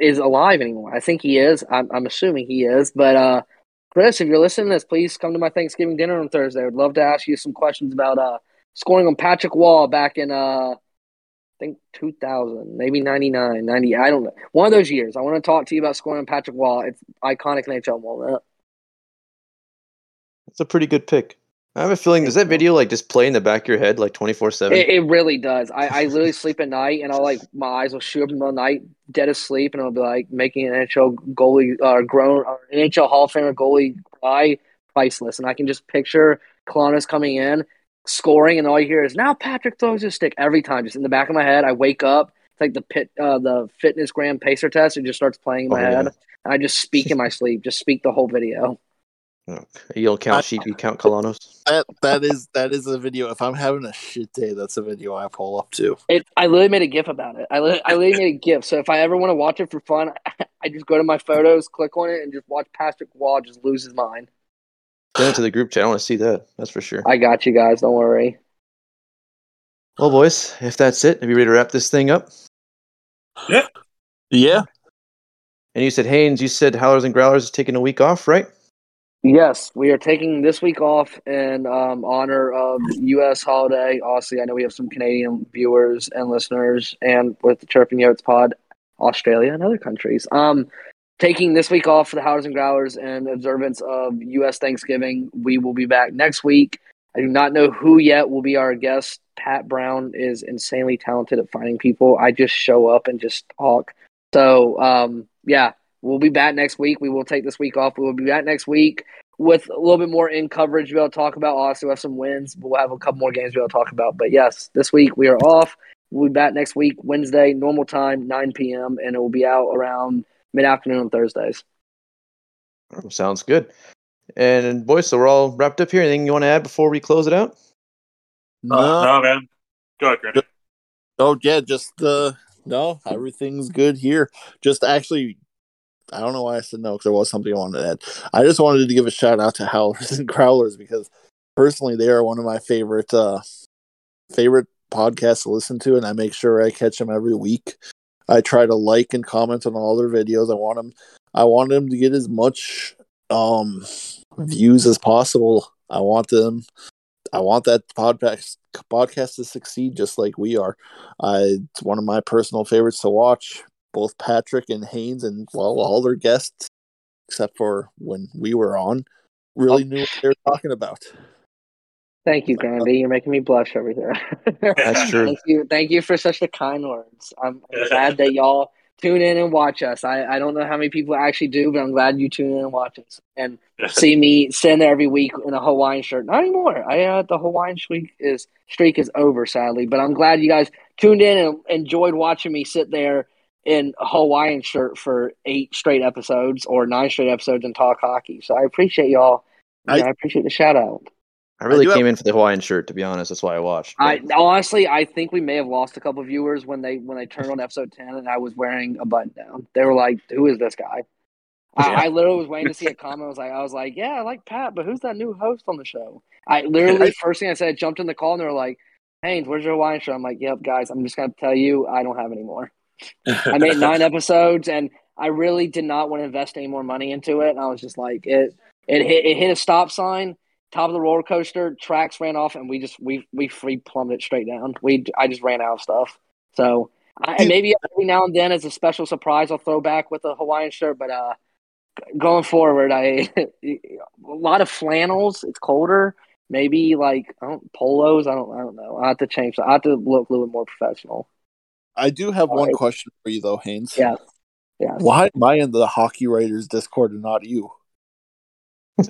is alive anymore. I think he is. I'm, I'm assuming he is. But uh, Chris, if you're listening to this, please come to my Thanksgiving dinner on Thursday. I would love to ask you some questions about uh, scoring on Patrick Roy back in uh, I think 2000, maybe 99, 90. I don't know. One of those years. I want to talk to you about scoring on Patrick Roy. It's iconic NHL moment. That's a pretty good pick. I have a feeling, does that video like just play in the back of your head like 24 7? It, it really does. I, I literally sleep at night, and I'll like my eyes will shoot up in the middle of the night, dead asleep, and I'll be like making an NHL goalie, uh, grown or NHL Hall of Famer goalie cry, priceless. And I can just picture Kolanos coming in, scoring, and all you hear is now Patrick throws his stick every time, just in the back of my head. I wake up, it's like the pit, uh, the fitness gram pacer test. It just starts playing in my Oh, yeah. head. And I just speak in my sleep, just speak the whole video. You don't count I- sheep, you count Kolanos. That that is that is a video. If I'm having a shit day, that's a video I pull up to. It, I literally made a GIF about it. I, li- I literally made a GIF. So if I ever want to watch it for fun, I just go to my photos, click on it, and just watch Patrick Roy just lose his mind. Send it to the group chat. I want to see that. That's for sure. I got you guys. Don't worry. Well, boys, if that's it, are you ready to wrap this thing up? Yeah. Yeah. And you said Haynes, you said Howlers and Growlers is taking a week off, right? Yes, we are taking this week off in um, honor of U.S. holiday. Obviously, I know we have some Canadian viewers and listeners, and with the Chirping Yotes pod, Australia and other countries. Um, taking this week off for the Howlers and Growlers in observance of U.S. Thanksgiving. We will be back next week. I do not know who yet will be our guest. Pat Brown is insanely talented at finding people. I just show up and just talk. So, um, yeah, we'll be back next week. We will take this week off. We will be back next week with a little bit more in coverage We'll able to talk about. Also, have some wins. We'll have a couple more games we'll talk about. But yes, this week we are off. We'll be back next week, Wednesday, normal time, 9 p.m., and it will be out around mid afternoon on Thursdays. Sounds good. And boys, so we're all wrapped up here. Anything you want to add before we close it out? No. Uh, no, man. Go ahead, Grant. Oh yeah, just uh no, everything's good here. Just actually I don't know why I said no because there was something I wanted to add. I just wanted to give a shout out to Howlers and Growlers because personally they are one of my favorite uh favorite podcasts to listen to and I make sure I catch them every week. I try to like and comment on all their videos. I want them I want them to get as much um views as possible. I want them I want that podcast podcast to succeed just like we are. Uh, it's one of my personal favorites to watch. Both Patrick and Haynes and well all their guests, except for when we were on, really knew what they were talking about. Thank you, Grandy. You're making me blush over here. That's true. thank you. Thank you for such the kind words. I'm glad that y'all tune in and watch us. I, I don't know how many people actually do, but I'm glad you tune in and watch us and see me sitting there every week in a Hawaiian shirt. Not anymore. I uh, the Hawaiian streak is streak is over, sadly. But I'm glad you guys tuned in and enjoyed watching me sit there in a Hawaiian shirt for eight straight episodes or nine straight episodes and talk hockey. So I appreciate y'all. I, I appreciate the shout out. I really I came have- in for the Hawaiian shirt, to be honest. That's why I watched. I honestly, I think we may have lost a couple of viewers when they when they turned on episode ten and I was wearing a button down. They were like, "Who is this guy?" Yeah. I, I literally was waiting to see a comment. I was like, I was like, "Yeah, I like Pat, but who's that new host on the show?" I literally first thing I said, jumped in the call and they were like, "Haynes, where's your Hawaiian shirt?" I'm like, "Yep, guys, I'm just gonna tell you, I don't have any more." I made nine episodes and I really did not want to invest any more money into it. And I was just like, it it hit it hit a stop sign, top of the roller coaster, tracks ran off, and we just we we free plummeted straight down. We I just ran out of stuff. So I, and maybe every now and then as a special surprise, I'll throw back with a Hawaiian shirt. But uh, going forward, I a lot of flannels. It's colder. Maybe like I don't, polos. I don't. I don't know. I have to change. I have to look a little bit more professional. I do have one Alright. question for you though, Haynes. Yes. Yes. Why am I in the hockey writers Discord and not you?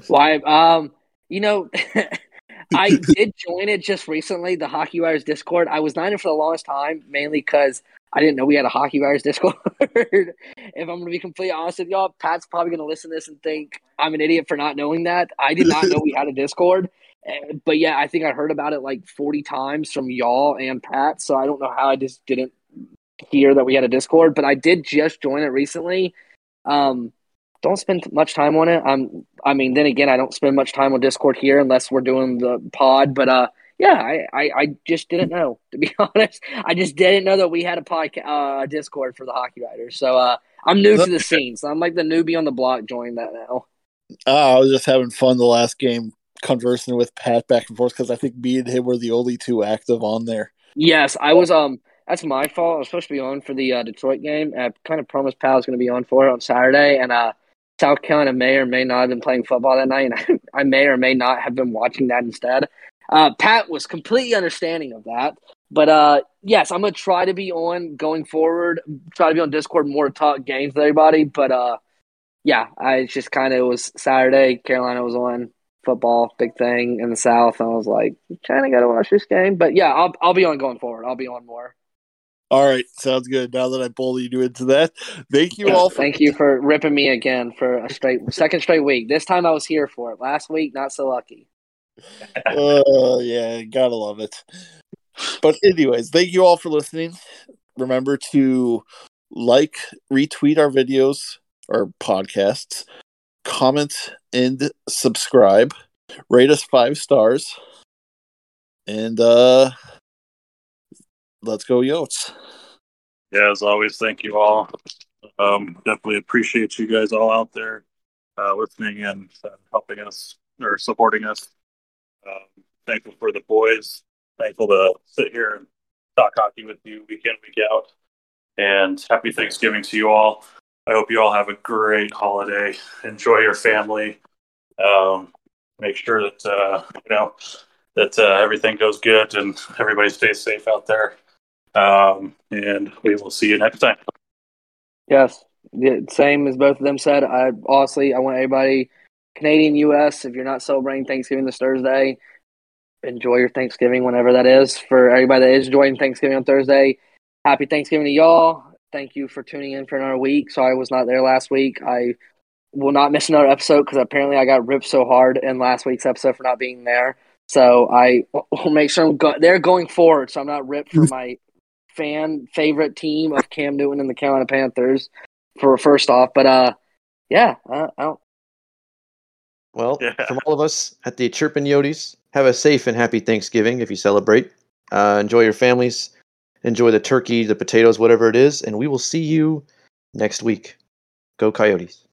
Why? Um, you know, I did join it just recently, the Hockey Writers Discord. I was not in it for the longest time, mainly because I didn't know we had a Hockey Writers Discord. if I'm going to be completely honest with y'all, Pat's probably going to listen to this and think I'm an idiot for not knowing that. I did not know we had a Discord. But yeah, I think I heard about it like 40 times from y'all and Pat. So I don't know how I just didn't hear that we had a Discord, but I did just join it recently. Um, don't spend much time on it. I'm, I mean, then again, I don't spend much time on Discord here unless we're doing the pod. But uh, yeah, I, I, I just didn't know to be honest. I just didn't know that we had a podcast, uh, Discord for the hockey writers. So uh, I'm new to the scene, so I'm like the newbie on the block. Joining that now. Uh, I was just having fun the last game conversing with Pat back and forth because I think me and him were the only two active on there. Yes, I was. Um, that's my fault. I was supposed to be on for the uh, Detroit game. I kind of promised Pal I was going to be on for it on Saturday, and uh, South Carolina may or may not have been playing football that night, and I may or may not have been watching that instead. Uh, Pat was completely understanding of that, but uh, yes, I'm going to try to be on going forward. Try to be on Discord more to talk games with everybody, but uh, yeah, I just kind of was Saturday. Carolina was on football, big thing in the South, and I was like, kind of got to watch this game. But yeah, I'll I'll be on going forward. I'll be on more. All right, sounds good. Now that I bullied you into that, thank you all. For- Thank you for ripping me again for a straight second straight week. This time I was here for it. Last week, not so lucky. uh, yeah, gotta love it. But anyways, thank you all for listening. Remember to like, retweet our videos or podcasts, comment and subscribe, rate us five stars, and uh let's go Yotes. Yeah, as always, thank you all. Um, definitely appreciate you guys all out there uh, listening and uh, helping us or supporting us. Um, thankful for the boys. Thankful to sit here and talk hockey with you week in, week out. And happy Thanksgiving to you all. I hope you all have a great holiday. Enjoy your family. Um, make sure that uh, you know that uh, everything goes good and everybody stays safe out there. Um, and we will see you next time. Yes, same as both of them said. I honestly, I want everybody, Canadian, U.S. If you're not celebrating Thanksgiving this Thursday, enjoy your Thanksgiving whenever that is. For everybody that is enjoying Thanksgiving on Thursday, happy Thanksgiving to y'all. Thank you for tuning in for another week. Sorry I was not there last week. I will not miss another episode because apparently I got ripped so hard in last week's episode for not being there. So I will make sure I'm go- there going forward, so I'm not ripped for my fan favorite team of Cam Newton and the Carolina Panthers for first off. But uh, yeah, I, I don't. Well, Yeah. from all of us at the Chirpin Yotes, have a safe and happy Thanksgiving if you celebrate. Uh, enjoy your families. Enjoy the turkey, the potatoes, whatever it is, and we will see you next week. Go Coyotes.